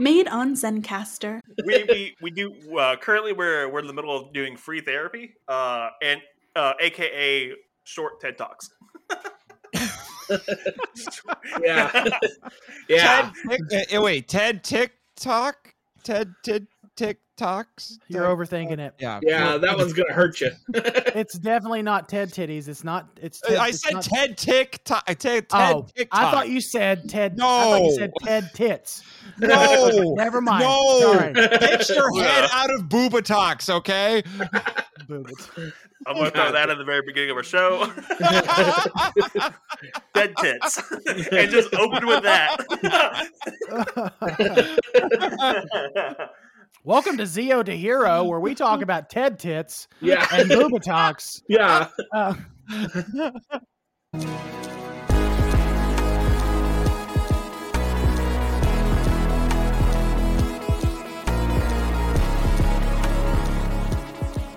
Made on Zencastr. we, we we do uh, currently we're we're in the middle of doing free therapy, uh, and uh, AKA short TED talks. Yeah. yeah. Ted, Tick- uh, wait, Ted TikTok? Ted Ted TikToks? You're overthinking it. Yeah. Yeah, that one's gonna hurt you. It's definitely not Ted titties. It's not. It's. Uh, Ted, I it's said not- Ted TikTok. Ted, Ted Oh, TikTok. I thought you said Ted. I thought you said No. Ted tits. No. Never mind. No. Sorry. Get your head out of Boobatox, okay? Boobs. I'm gonna throw that at the very beginning of our show. Dead tits, and just open with that. Welcome to Zeo to Hero, where we talk about Ted tits Yeah. and boobatox. Yeah. Uh,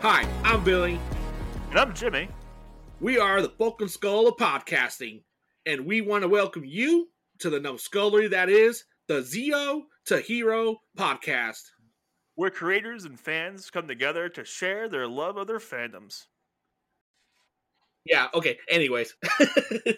Hi, I'm Billy. and I'm Jimmy. We are the Bulk and Skull of podcasting, and we want to welcome you to the numbskullery that is the Zeo to Hero podcast. Where creators and fans come together to share their love of their fandoms. Yeah, okay. Anyways, uh,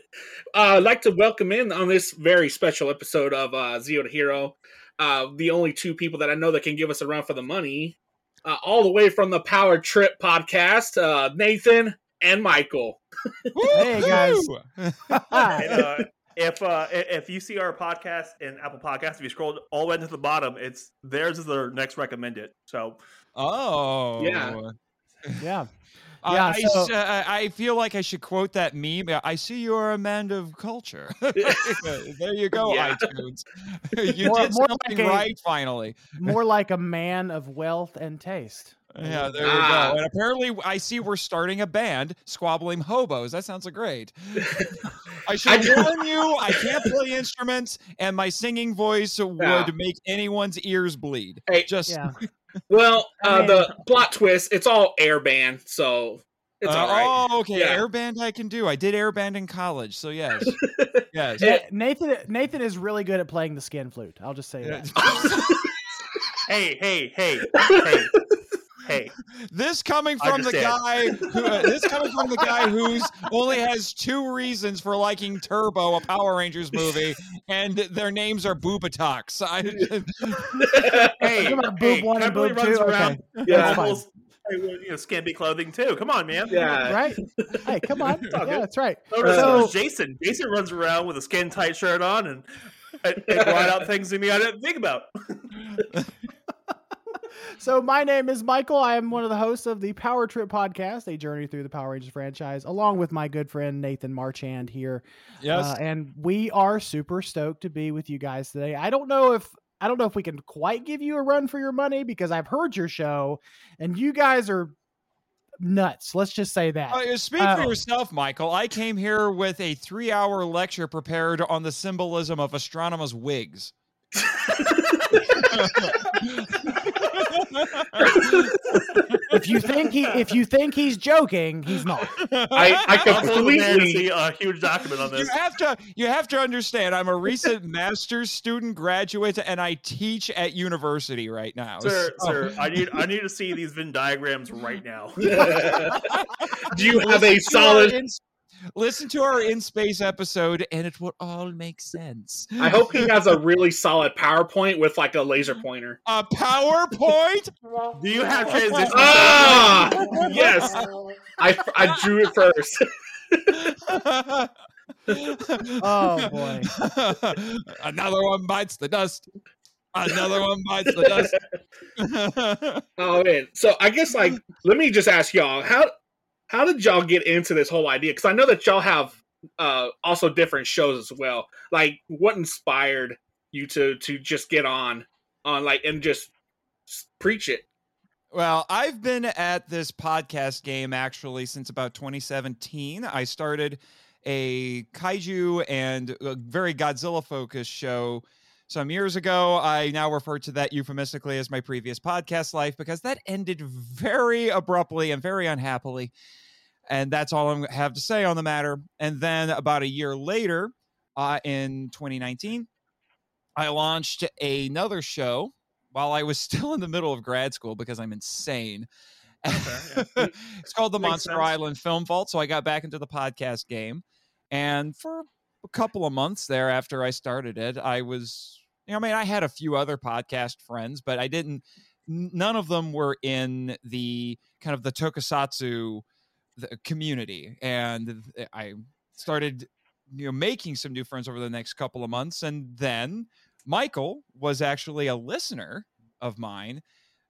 I'd like to welcome in on this very special episode of uh, Zero to Hero. Uh, the only two people that I know that can give us a run for the money, uh, all the way from the Power Trip podcast, uh, Nathan and Michael. Hey, guys. And, uh, if uh, if you see our podcast in Apple Podcasts, if you scroll all the way to the bottom, it's theirs is their next recommended. So Oh. Yeah. yeah. I- Yeah, I, so- s- uh, I feel like I should quote that meme. I see you're a man of culture. there you go, Yeah. iTunes. you More- did more something like a- right finally. More like a man of wealth and taste. Yeah, there Ah. you go. And apparently, I see we're starting a band, Squabbling Hobos. That sounds great. I should I- warn you, I can't play instruments, and my singing voice would Yeah. make anyone's ears bleed. Hey, Just Yeah. Well, uh, mean- the plot twist, it's all air band, so it's Uh, all right. Oh, okay. Yeah. Airband I can do. I did airband in college, so yes, yes. Na- Nathan Nathan is really good at playing the skin flute. I'll just say Yeah. that. hey, hey, hey, hey, hey. This coming from the guy. Who, uh, this coming from the guy who's only has two reasons for liking Turbo, a Power Rangers movie, and their names are Boobatox. I, Hey, Talking about hey, boob one and boob runs two? Okay. Yeah. in almost you know, skimpy clothing too. Come on, man. Yeah. Right? Hey, come on. Yeah, good. that's right. So does, so So- Jason. Jason runs around with a skin tight shirt on and, and, and write out things to me I didn't think about. So my name is Michael. I am one of the hosts of the Power Trip podcast, a journey through the Power Rangers franchise, along with my good friend Nathan Marchand here. yes. Uh, and we are super stoked to be with you guys today. I don't know if I don't know if we can quite give you a run for your money because I've heard your show and you guys are nuts. Let's just say that. Uh, speak Uh, for yourself, Michael. I came here with a three-hour lecture prepared on the symbolism of astronomers' wigs. if you think he if you think he's joking, he's not. I, I I'll pull the man to see a huge document on this. you this. have to you have to understand i'm a recent master's student graduate and i teach at university right now Sir, so- sir, I need I need to see these Venn diagrams right now. Do you have a Listen to solid? In- listen to our in space episode and it will all make sense I hope he has a really solid PowerPoint with like a laser pointer. a powerpoint Do you have transitions? Ah, yes. I I drew it first. Oh, boy. another one bites the dust another one bites the dust Oh man. So I guess like let me just ask y'all how how did y'all get into this whole idea? Because I know that y'all have uh also different shows as well. Like what inspired you to to just get on on like and just preach it? Well, I've been at this podcast game actually since about 2017. I started a kaiju and a very Godzilla focused show some years ago. I now refer to that euphemistically as my previous podcast life because that ended very abruptly and very unhappily. And that's all I have to say on the matter. And then about a year later, uh, in 2019, I launched another show while I was still in the middle of grad school because I'm insane. Okay, yeah. it's called the Monster sense. Island Film Vault. So I got back into the podcast game. And for a couple of months there after I started it, I was, you know, I mean, I had a few other podcast friends, but I didn't, none of them were in the kind of the tokusatsu community. And eh, I started, you know, making some new friends over the next couple of months. And then Michael was actually a listener of mine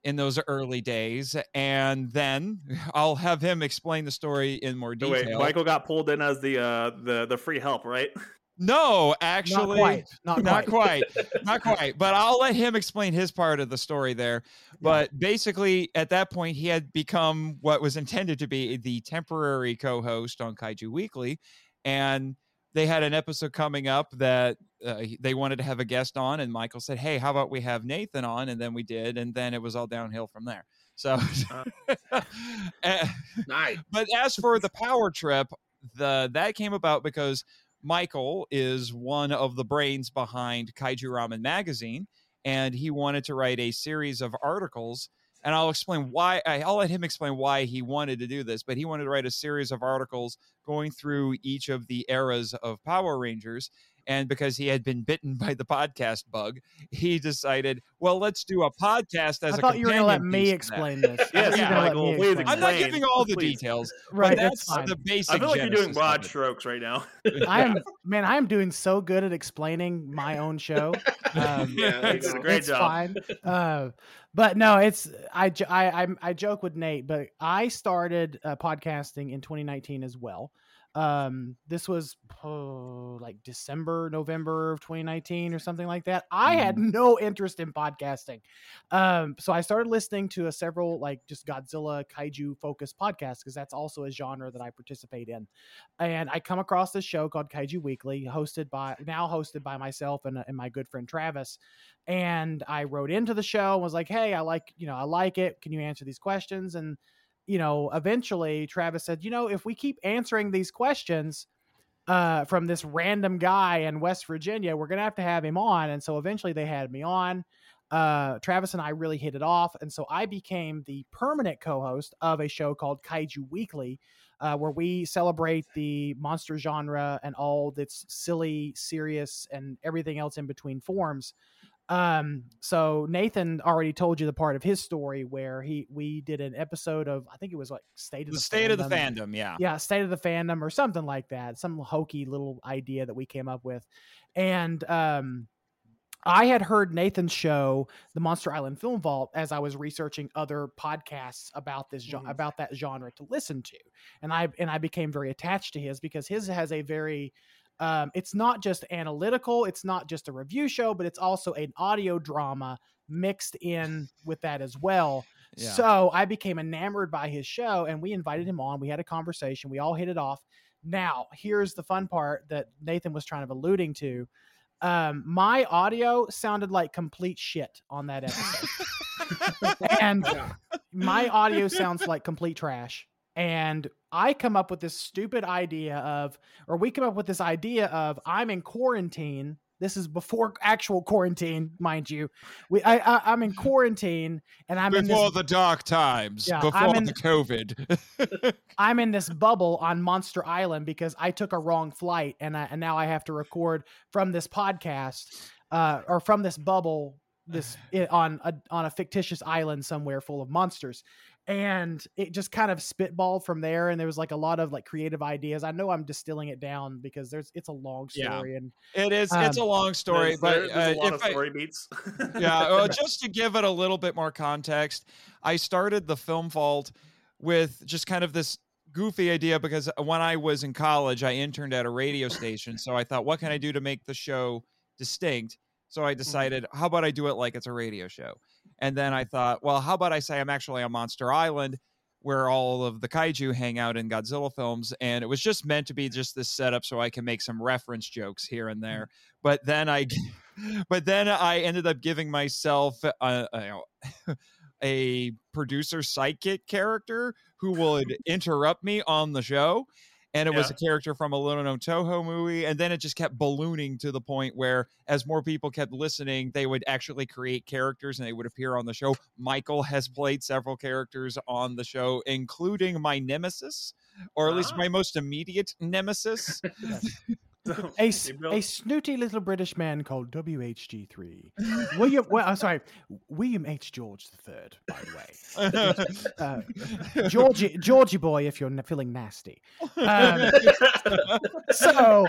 in those early days. And then I'll have him explain the story in more detail. wait, Michael got pulled in as the uh the the free help, right? No, actually, Not quite. Not, not quite. quite not quite but i'll let him explain his part of the story there but basically at that point he had become what was intended to be the temporary co-host on kaiju weekly and they had an episode coming up that uh, they wanted to have a guest on and michael said hey how about we have nathan on and then we did and then it was all downhill from there so eh, Nice. but as for the power trip, the that came about because Michael is one of the brains behind Kaiju Ramen magazine, and he wanted to write a series of articles. And I'll explain why. I'll let him explain why he wanted to do this. But he wanted to write a series of articles going through each of the eras of Power Rangers. And because he had been bitten by the podcast bug, he decided, well, let's do a podcast as I a thought you were going to let me piece to that. explain this. I Yes, thought you were yeah, gonna let Michael, me please explain I'm not giving all the please. details. Right, but that's that's fine. the basic. I feel like you're doing broad strokes right now. I am man, I am doing so good at explaining my own show. Um, Yeah, you it's, a great it's job. fine. Uh, but no, it's I, I, I joke with Nate, but I started uh, podcasting in 2019 as well. Um, this was oh, like December, November of 2019 or something like that. I had no interest in podcasting. Um, so I started listening to a several like just Godzilla kaiju focused podcasts because that's also a genre that I participate in. And I come across this show called Kaiju Weekly, hosted by now hosted by myself and, and my good friend Travis. And I wrote into the show and was like, "Hey, I like you know I like it. Can you answer these questions?" And you know, eventually Travis said, "You know, if we keep answering these questions." Uh, from this random guy in West Virginia, we're gonna have to have him on, and so eventually they had me on uh, Travis and I really hit it off. And so I became the permanent co host of a show called Kaiju Weekly, uh, where we celebrate the monster genre and all its silly, serious, and everything else in between forms. Um, so Nathan already told you the part of his story where he we did an episode of I think it was like State of The the, state of the Fandom fandom, yeah. yeah, state of the fandom or something like that. Some hokey little idea that we came up with. And um I had heard Nathan's show, the Monster Island Film Vault, as I was researching other podcasts about this Mhm. about that genre to listen to, and I and I became very attached to his because his has a very, um, it's not just analytical, it's not just a review show, but it's also an audio drama mixed in with that as well. Yeah. So I became enamored by his show, and we invited him on. We had a conversation. We all hit it off. Now, here's the fun part that Nathan was trying of alluding to. Um, my audio sounded like complete shit on that episode, and my audio sounds like complete trash. And I come up with this stupid idea of, or we come up with this idea of, I'm in quarantine. This is before actual quarantine, mind you. We, I, I I'm in quarantine, and I'm in before this the dark times, Yeah, before in- the COVID. I'm in this bubble on Monster Island because I took a wrong flight and I, and now I have to record from this podcast uh, or from this bubble this on a on a fictitious island somewhere full of monsters. And it just kind of spitballed from there, and there was like a lot of like creative ideas. I know I'm distilling it down because there's it's a long Yeah. story, and it is. it's a Um, long story, There's- but there's uh, a lot if of I- story beats. yeah, well, just to give it a little bit more context, I started the Film Vault with just kind of this goofy idea because when I was in college, I interned at a radio station. So I thought, what can I do to make the show distinct? So I decided, how about I do it like it's a radio show? And then I thought, well, how about I say I'm actually on Monster Island, where all of the kaiju hang out in Godzilla films, and it was just meant to be just this setup so I can make some reference jokes here and there. But then I, but then I ended up giving myself uh, uh, a, a, a producer psychic character who would interrupt me on the show. And it was a character from a little known Toho movie, and then it just kept ballooning to the point where, as more people kept listening, they would actually create characters and they would appear on the show. Michael has played several characters on the show, including my nemesis, or at least Ah. my most immediate nemesis. So, A, s- built- a snooty little British man called WHG3. William, well, I'm sorry, William H. George III, by the way. Uh, Georgie, Georgie boy, if you're feeling nasty. Um, so,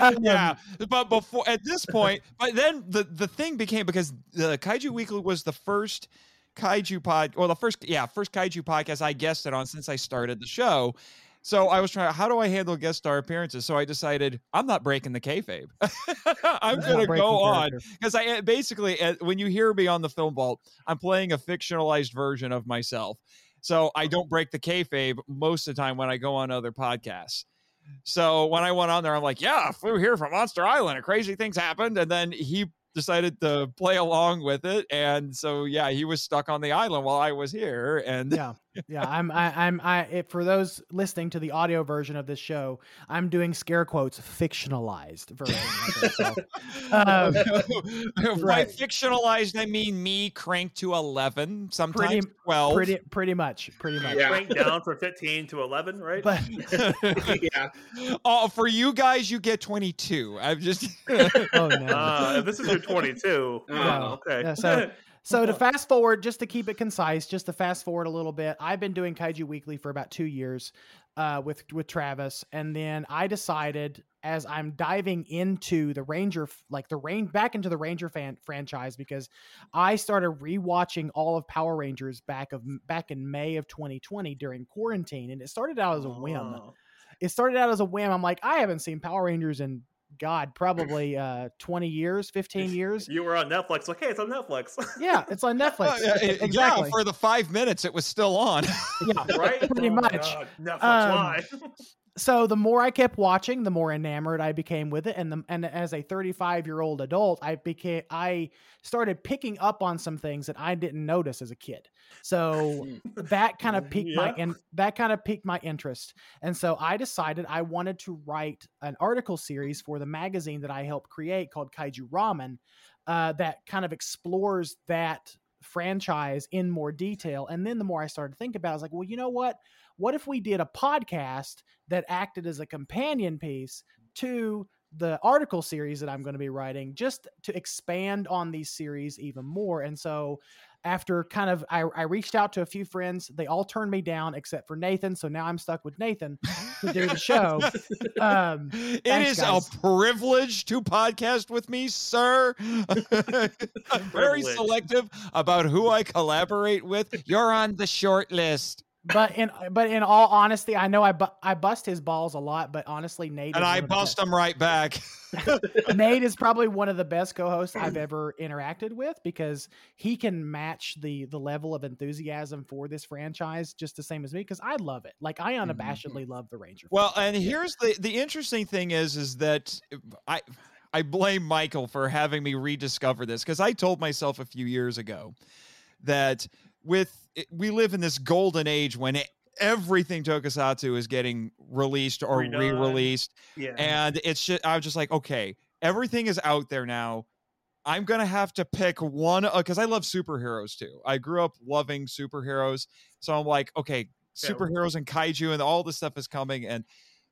um, yeah, but before at this point, but then the the thing became because the Kaiju Weekly was the first kaiju pod, well, the first yeah first kaiju podcast I guested on since I started the show. So I was trying. How do I handle guest star appearances? So I decided I'm not breaking the kayfabe. I'm gonna go on because I uh, basically uh, when you hear me on the film vault, I'm playing a fictionalized version of myself. So I don't break the kayfabe most of the time when I go on other podcasts. So when I went on there, I'm like, yeah, I flew here from Monster Island and crazy things happened. And then he decided to play along with it. And so, yeah, he was stuck on the island while I was here. And yeah yeah i'm I, i'm i if, for those listening to the audio version of this show i'm doing scare quotes fictionalized version of it, so, um, by fictionalized, I mean me cranked to 11, sometimes Pretty- 12. pretty pretty much pretty much Yeah. Crank down from 15 to 11, right? but yeah. oh, for you guys, you get 22. I'm just. oh no Uh, this is your 22. Oh, oh, okay. yeah, so- So to fast forward, just to keep it concise, just to fast forward a little bit, I've been doing Kaiju Weekly for about two years uh, with with Travis, and then I decided as I'm diving into the Ranger, like the rain back into the Ranger fan franchise, because I started rewatching all of Power Rangers back of back in May of 2020 during quarantine, and it started out as a whim. Oh. It started out as a whim. I'm like, I haven't seen Power Rangers in God, probably uh, 20 years, 15 years. You were on Netflix. Like, hey, it's on Netflix. Yeah, it's on Netflix. Yeah, it- exactly. Yeah, for the five minutes it was still on. yeah. right? Pretty Oh much. Netflix, Um, why? so the more I kept watching, the more enamored I became with it, and the, and as a 35 year old adult, I became I started picking up on some things that I didn't notice as a kid. So that kind of piqued my Yeah. and that kind of piqued my interest, and so I decided I wanted to write an article series for the magazine that I helped create called Kaiju Ramen, uh, that kind of explores that franchise in more detail. And then the more I started to think about, it, I was like, well, you know what? What if we did a podcast that acted as a companion piece to the article series that I'm going to be writing, just to expand on these series even more? And so, after kind of, I, I reached out to a few friends. They all turned me down except for Nathan. So now I'm stuck with Nathan to do the show. Um, It Thanks, is guys. a privilege to podcast with me, sir. I'm very selective about who I collaborate with. You're on the short list. But in but in all honesty, I know I bu- I bust his balls a lot, but honestly, Nate And I one of the bust them right back. Nate is probably one of the best co-hosts I've ever interacted with because he can match the the level of enthusiasm for this franchise just the same as me because I love it. Like I mm-hmm. unabashedly love the Ranger. Well, franchise. and here's the the interesting thing is is that I I blame Michael for having me rediscover this because I told myself a few years ago that with we live in this golden age when it, everything Tokusatsu is getting released or Redone. re-released Yeah. and it's just I was just like okay everything is out there now I'm gonna have to pick one because I love superheroes too. I grew up loving superheroes, so I'm like, okay, superheroes and kaiju and all this stuff is coming, and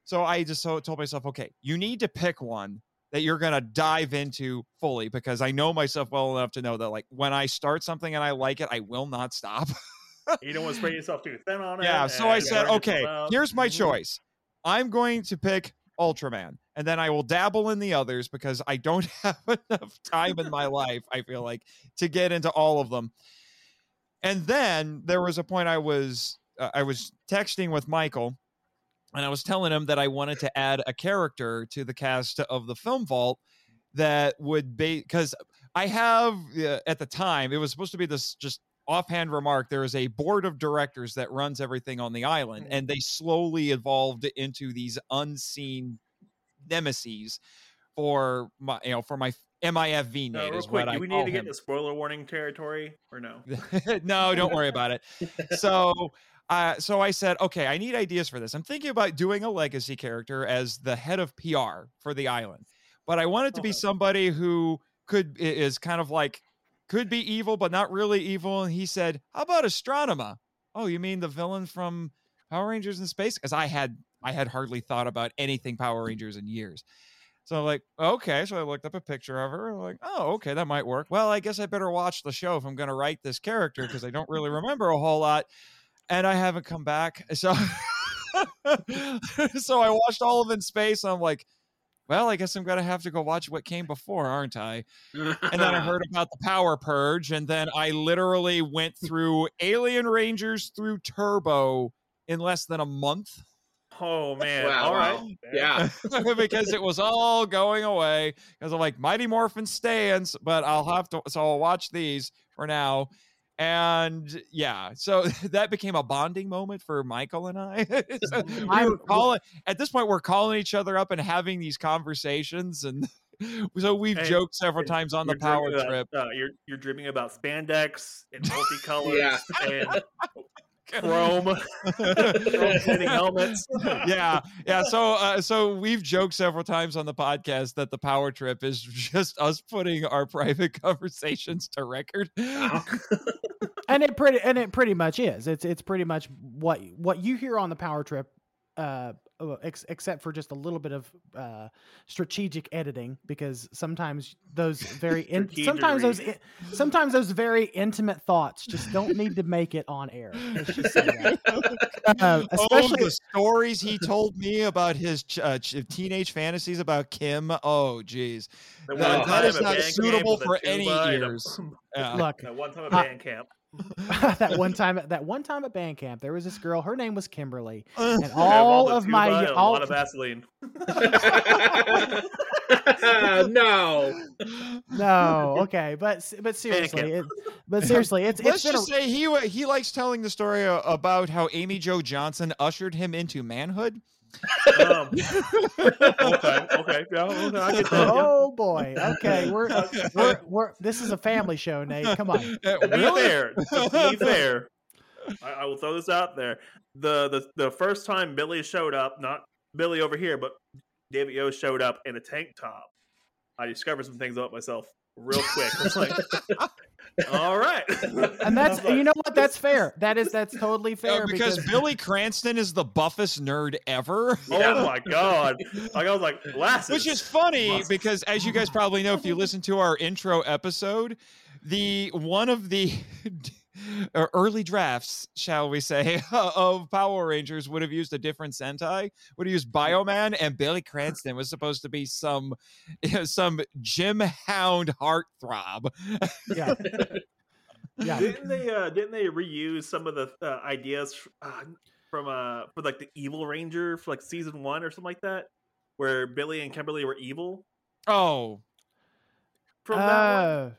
so I just so told myself, okay, you need to pick one that you're gonna dive into fully because I know myself well enough to know that like when I start something and I like it, I will not stop. you don't want to spread yourself too thin on it. yeah, so I said, okay, here's my Mhm. choice. I'm going to pick Ultraman, and then I will dabble in the others because I don't have enough time in my life, I feel like, to get into all of them. And then there was a point I was uh, I was texting with Michael, and I was telling him that I wanted to add a character to the cast of the Film Vault that would be because I have uh, at the time it was supposed to be this just offhand remark there is a board of directors that runs everything on the island and they slowly evolved into these unseen nemesis for my you know for my MIFV Nate real is quick, what I do we need to get him. the spoiler warning territory or no? no, don't worry about it. So uh, so I said, okay, I need ideas for this. I'm thinking about doing a legacy character as the head of PR for the island, but I want it to be somebody who could is kind of like could be evil but not really evil. And he said, "How about Astronema? Oh, you mean the villain from Power Rangers in Space?" Because I had I had hardly thought about anything Power Rangers in years. So I'm like, okay. So I looked up a picture of her. I'm like, oh, okay, that might work. Well, I guess I better watch the show if I'm going to write this character because I don't really remember a whole lot, and I haven't come back. So, so I watched all of In Space. And I'm like, well, I guess I'm going to have to go watch what came before, aren't I? And then I heard about the Power Purge, and then I literally went through Alien Rangers through Turbo in less than a month. Oh man! Wow, All right. yeah. because it was all going away. Because I'm like, Mighty Morphin stands, but I'll have to. So I'll watch these for now. And yeah, so that became a bonding moment for Michael and I. So we were calling at this point. We're calling each other up and having these conversations, and so we've And- joked several times on the power dreaming trip. Uh, you're you're dreaming about spandex and multicolors Yeah. and chrome, chrome helmets. yeah yeah so uh, so we've joked several times on the podcast that the power trip is just us putting our private conversations to record and it pretty and it pretty much is. It's it's pretty much what what you hear on the power trip, uh, ex- except for just a little bit of uh, strategic editing because sometimes those very in, sometimes those i- sometimes those very intimate thoughts just don't need to make it on air. Let's just say that. Uh, oh, especially the stories he told me about his ch- uh, ch- teenage fantasies about Kim. Oh, geez. That That- one that time is at not suitable for any tuba and a- ears. Yeah. look That one time at band camp. that one time at that one time at band camp there was this girl her name was Kimberly and They have all of my tuba and a all lot of Vaseline. no. no okay but but seriously it, but seriously it's Let's it's been a, just say he he likes telling the story uh, about how Amy Jo Johnson ushered him into manhood. Um, okay, okay, yeah, okay, I get that. yeah. oh boy okay we're, we're we're this is a family show Nate come on Uh, be fair, be fair, I, I will throw this out there. The, the the first time Billy showed up, not Billy over here, but David Yost showed up in a tank top. I discovered some things about myself real quick. I like, all right, and that's like, you know what that's fair that is that's totally Uh, fair because, because, Billy Cranston is the buffest nerd ever. Oh my god! Like I was like glasses, Which is funny Glasses. because, as you guys probably know, if you listen to our intro episode, the one of the early drafts, shall we say, of Power Rangers would have used a different Sentai. Would have used Bioman, and Billy Cranston was supposed to be some some Jim Hound heartthrob. yeah. Yeah. Didn't they uh didn't they reuse some of the uh, ideas uh, from uh for like the evil ranger for like season one or something like that where billy and kimberly were evil? Oh, from that one? Uh,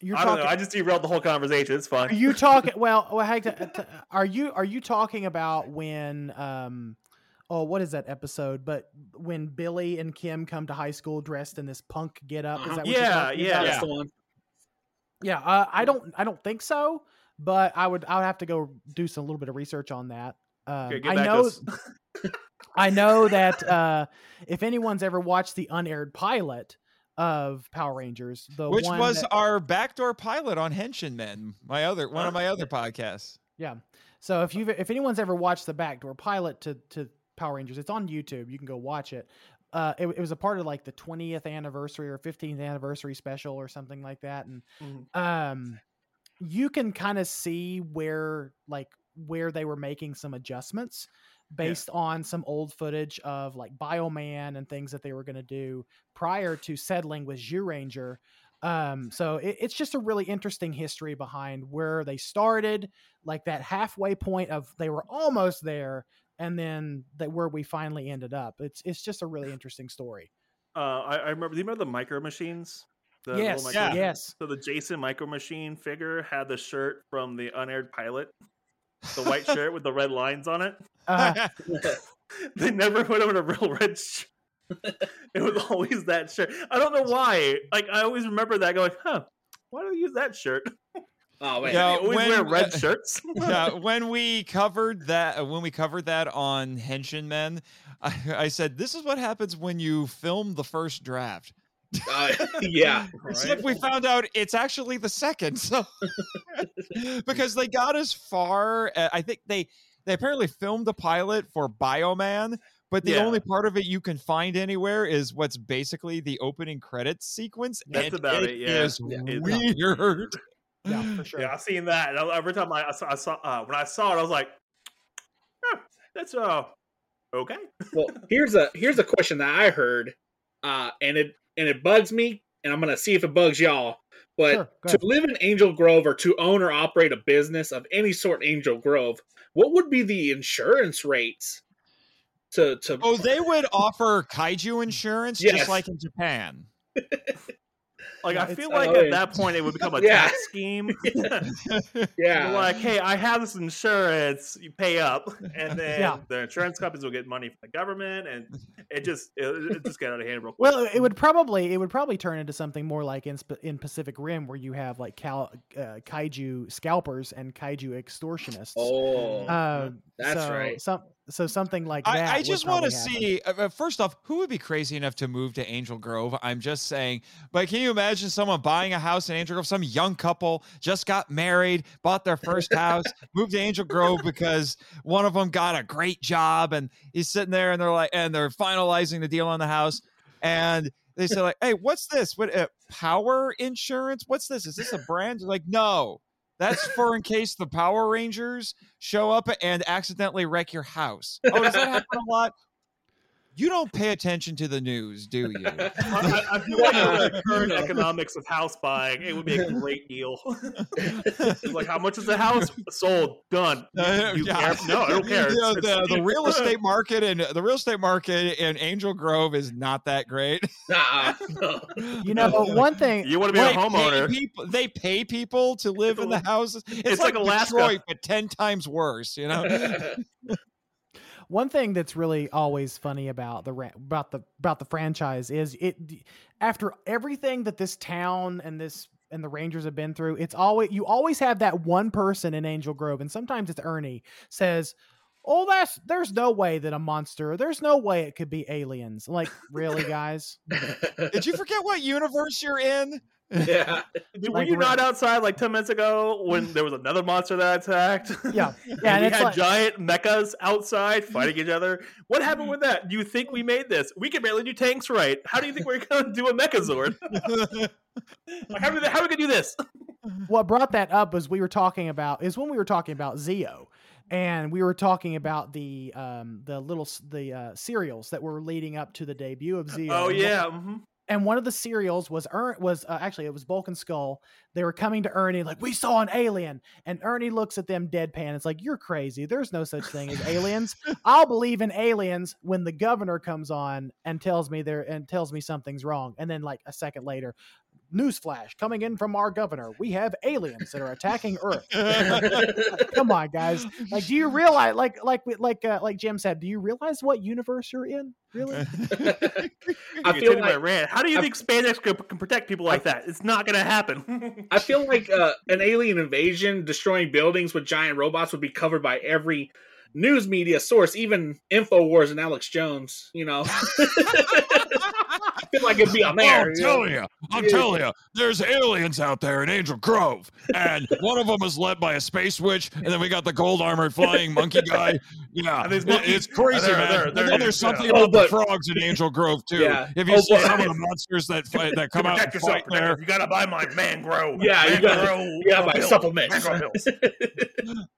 you're i don't talking know i just derailed the whole conversation it's Are fine you talking? Well, well to, to- are you are you talking about when? Um, oh, what is that episode? But when Billy and Kim come to high school dressed in this punk get up, is that what you're Yeah, yeah. about? That's the one. yeah. Uh, I don't I don't think so, but I would I would have to go do some little bit of research on that. Um, Okay, I know. I know that uh, if anyone's ever watched the unaired pilot of Power Rangers, the which one was that- our backdoor pilot on Henshin Men, my other one of my other podcasts. Yeah. So if you have if anyone's ever watched the backdoor pilot to to Power Rangers, it's on YouTube. You can go watch it. Uh, it, it was a part of like the 20th anniversary or 15th anniversary special or something like that, and Mhm. um, you can kind of see where like where they were making some adjustments based on some old footage of like Bioman and things that they were going to do prior to settling with Zyuranger. Um, so it, it's just a really interesting history behind where they started, like that halfway point of they were almost there, and then that where we finally ended up. It's it's just a really interesting story. uh I, I remember do you remember the micro machines the yes, micro Yeah. machines? yes. so the jason micro machine figure had the shirt from the unaired pilot the white shirt with the red lines on it Uh, they never put him in a real red shirt. it was always that shirt. I don't know why. Like I always remember that going, huh? Why do they use that shirt? Oh man. Yeah. They always when- wear red shirts. yeah, when we covered that, when we covered that on Henshin Men, I, I said this is what happens when you film the first draft. Uh, yeah. Except we found out it's actually the second. So because they got as far, uh, I think they they apparently filmed a pilot for Bioman, but the Yeah. only part of it you can find anywhere is what's basically the opening credits sequence. That's and about it, yeah. is Yeah. It's- weird. Yeah, for sure. Yeah, I've seen that. And every time I, I saw, I saw uh, when I saw it, I was like, huh, "That's uh, okay." Well, here's a here's a question that I heard, uh, and it and it bugs me, and I'm gonna see if it bugs y'all. But Sure, to live in Angel Grove or to own or operate a business of any sort in Angel Grove, what would be the insurance rates? To to Oh, they would offer kaiju insurance Yes. just like in Japan. Like Yeah, I feel like annoying. at that point it would become a Yeah. tax scheme. Yeah like, hey, I have this insurance. You pay up, and then Yeah. the insurance companies will get money from the government, and it just it, it just got out of hand real quick. Well, it would probably it would probably turn into something more like in in Pacific Rim, where you have like cal- uh, kaiju scalpers and kaiju extortionists. oh Uh, that's so, right. Some, so something like that. I, I just want to see. Uh, uh, first off, who would be crazy enough to move to Angel Grove? I'm just saying. But can you imagine someone buying a house in Angel Grove? Some young couple just got married, bought their first house, moved to Angel Grove because one of them got a great job, and he's sitting there, and they're like, and they're finalizing the deal on the house, and they say like, "Hey, what's this? What uh, power insurance? What's this? Is this a brand?" They're like, "No." That's for in case the Power Rangers show up and accidentally wreck your house. Oh, does that happen a lot? You don't pay attention to the news, do you? I, I- I feel like the current economics of house buying, it would be a great deal. Like, how much is the house sold? Done. Uh, You yeah. care? No, I don't care. You know, the, the real estate market and the real estate market in Angel Grove is not that great. Nah, no. You know, but one thing. You want to be They a pay homeowner? people, they pay people to live in the houses. It's, It's like, like Alaska. Detroit, but ten times worse. You know. One thing that's really always funny about the about the about the franchise is it after everything that this town and this and the Rangers have been through, it's always you always have that one person in Angel Grove, and sometimes it's Ernie says, "Oh, that's there's no way that a monster. There's no way it could be aliens." Like, really, guys? Did you forget what universe you're in? yeah. Dude, were Like, you we're- not outside like ten minutes ago when there was another monster that attacked? Yeah, And yeah, and we it's had like- giant mechas outside fighting each other. What happened mm-hmm. with that? Do you think we made this? We can barely do tanks right. How do you think we're gonna do a Mechazord? like, how are we, how are we gonna do this? what brought that up was we were talking about is when we were talking about Zeo, and we were talking about the um the little the uh, serials that were leading up to the debut of Zeo. Oh yeah. mhm. and one of the serials was Ern was uh, actually it was Bulk and Skull. They were coming to Ernie like we saw an alien, and Ernie looks at them deadpan. It's like you're crazy. There's no such thing as aliens. I'll believe in aliens when the governor comes on and tells me there and tells me something's wrong, and then like a second later. Newsflash coming in from our governor. We have aliens that are attacking Earth. Come on, guys! Like, do you realize, like, like, like, uh, like Jim said, do you realize what universe you're in? Really? I feel like rant. How do you I- think spandex can, can protect people like that? It's not gonna happen. I feel like uh, an alien invasion destroying buildings with giant robots would be covered by every news media source, even Infowars and Alex Jones. You know, I feel like it'd be on there. I'm you know? telling you, I'm Yeah. telling you, there's aliens out there in Angel Grove, and one of them is led by a space witch, and then we got the gold armored flying monkey guy. Yeah, And it- it's crazy, they're- man. they're- they're- there's something yeah. Oh, about the frogs in Angel Grove too. Yeah. If you Oh, see but- some of the monsters that fight, that come out protect and yourself, fight there, you gotta buy my mangrove. Yeah, mangrove, you gotta- Mangrow Yeah, my pills. supplements. Mangrow pills.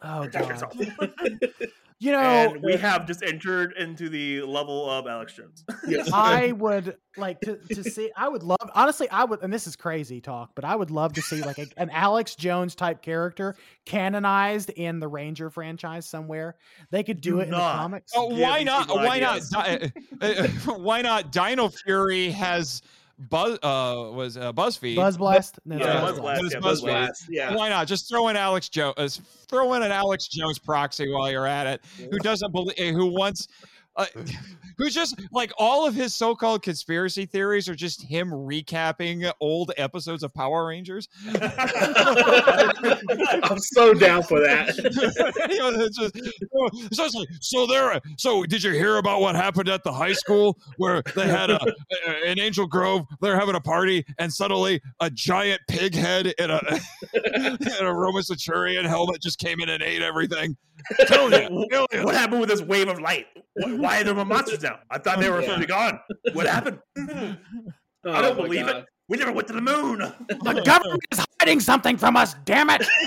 Oh Protect god! yourself. You know, and we have just entered into the level of Alex Jones. Yes. I would like to, to see. I would love, honestly, I would, and this is crazy talk, but I would love to see like a, an Alex Jones type character canonized in the Ranger franchise somewhere. They could do, Do it in the comics. Oh, why not? people Why not? Di- uh, why not? Dino Fury has Buzz. Uh, was uh, BuzzFeed. Buzz Blast. No, Yeah, Buzz Buzz Blast. Blast. Yeah, Buzz Blast. Blast, yeah. Why not? Just throw in Alex Jones. Throw in an Alex Jones proxy while you're at it. Who doesn't believe? Who wants? Uh, who's just like all of his so-called conspiracy theories are just him recapping old episodes of Power Rangers. I'm so down for that. You know, it's just- so it's like, so there. So did you hear about what happened at the high school where they had a, a- in Angel Grove? They're having a party, and suddenly a giant pig head in a in a Roman Centurion helmet just came in and ate everything. Kill you, kill you. what happened with this wave of light? Why are there more monsters now? I thought they were supposed to be gone. What happened? I Oh don't believe God. it. We never went to the moon. The government is hiding something from us. Damn it!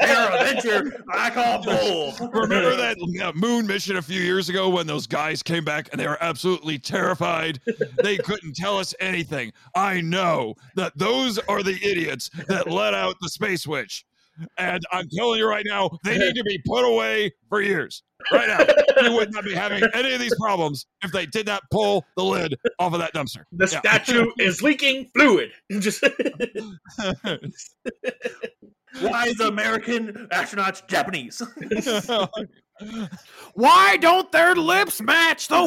Air adventure. I call bull. Remember that uh, moon mission a few years ago when those guys came back and they were absolutely terrified? They couldn't tell us anything. I know that those are the idiots that let out the space witch. And I'm telling you right now, they need to be put away for years. Right now. We would not be having any of these problems if they did not pull the lid off of that dumpster. The Yeah. statue is leaking fluid. Just Why is American astronauts Japanese? Why don't their lips match the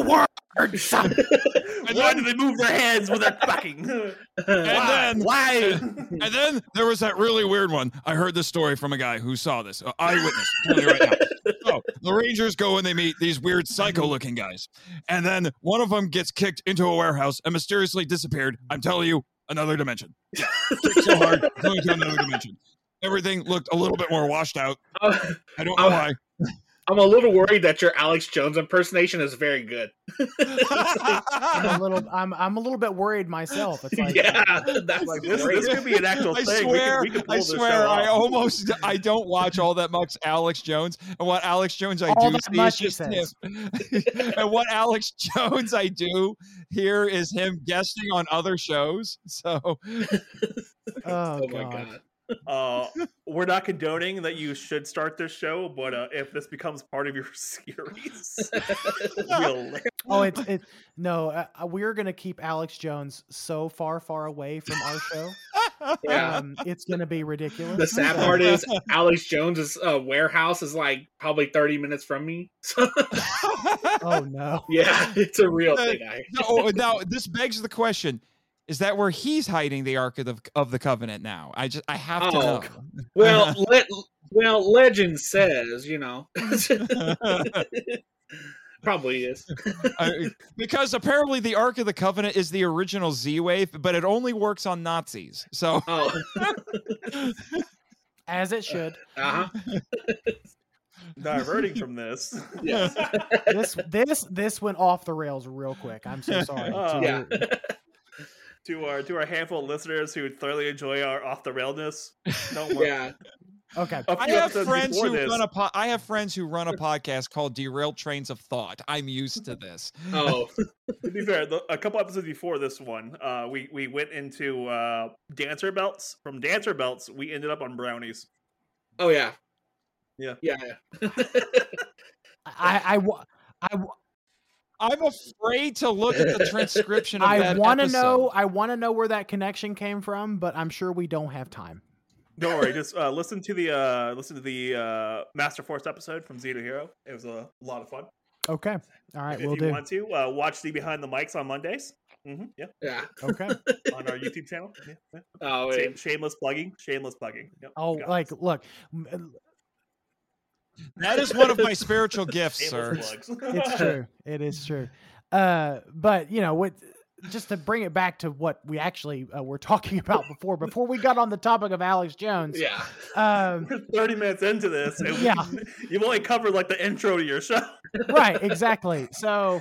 words? Why do they move their heads when they're fucking? And Why? then- Why? And then there was that really weird one. I heard this story from a guy who saw this, an eyewitness. I'm telling you right now. So the Rangers go and they meet these weird psycho-looking guys, and then one of them gets kicked into a warehouse and mysteriously disappeared. I'm telling you, another dimension. Yeah, kicked so hard, going to another dimension. Everything looked a little bit more washed out. Uh, I don't know Oh. why. I'm a little worried that your Alex Jones impersonation is very good. I'm a little. I'm. I'm a little bit worried myself. It's like, yeah, uh, that's Like this, this could be an actual I thing. swear, we could, we could pull I swear, I almost, I don't watch all that much Alex Jones, and what Alex Jones I All do that see is just him. and what Alex Jones I do here is him guesting on other shows. So, oh, oh my god. God. Uh, we're not condoning that you should start this show, but uh, if this becomes part of your series, we'll Oh, it's it. No, uh, uh, we're gonna keep Alex Jones so far, far away from our show. Yeah. Um, it's gonna be ridiculous. The sad part is Alex Jones's uh, warehouse is like probably 30 minutes from me. Oh no. yeah, it's a real thing. I oh, now this begs the question: Is that where he's hiding the Ark of the, of the Covenant now? I just, I have to Oh, know. well, le- well, legend says, you know, probably is. I- because apparently the Ark of the Covenant is the original Z-Wave, but it only works on Nazis. So Oh, As it should. uh huh. diverting from this. Yes. This this this went off the rails real quick. I'm so sorry. Oh. Yeah. To our to our handful of listeners who thoroughly enjoy our off the railness. Don't worry. yeah. Okay. I have friends who this- run a po- I have friends who run a podcast called Derailed Trains of Thought. I'm used to this. Oh, to be fair, the, a couple episodes before this one, uh, we we went into uh, dancer belts. From dancer belts, we ended up on brownies. oh yeah. Yeah. Yeah. yeah. I I wa- I wa- I'm afraid to look at the transcription of I want to know. I want to know where that connection came from, but I'm sure we don't have time. Don't worry, just uh, listen to the uh, listen to the uh, Master Force episode from Zero Hero. It was a lot of fun. Okay. All right. if We'll you do. want to uh, watch the behind the mics on Mondays, hmm yeah, yeah. Okay. on our YouTube channel. Yeah, yeah. Oh, Shame, shameless plugging. Shameless plugging. Yep, Oh, like this. look, m- That is one of my spiritual gifts, sir. it's true. It is true. Uh, but you know what? Just to bring it back to what we actually uh, were talking about before, before we got on the topic of Alex Jones. Yeah. Um, We're 30 minutes into this. And Yeah. You've only covered like the intro to your show. right. Exactly. So,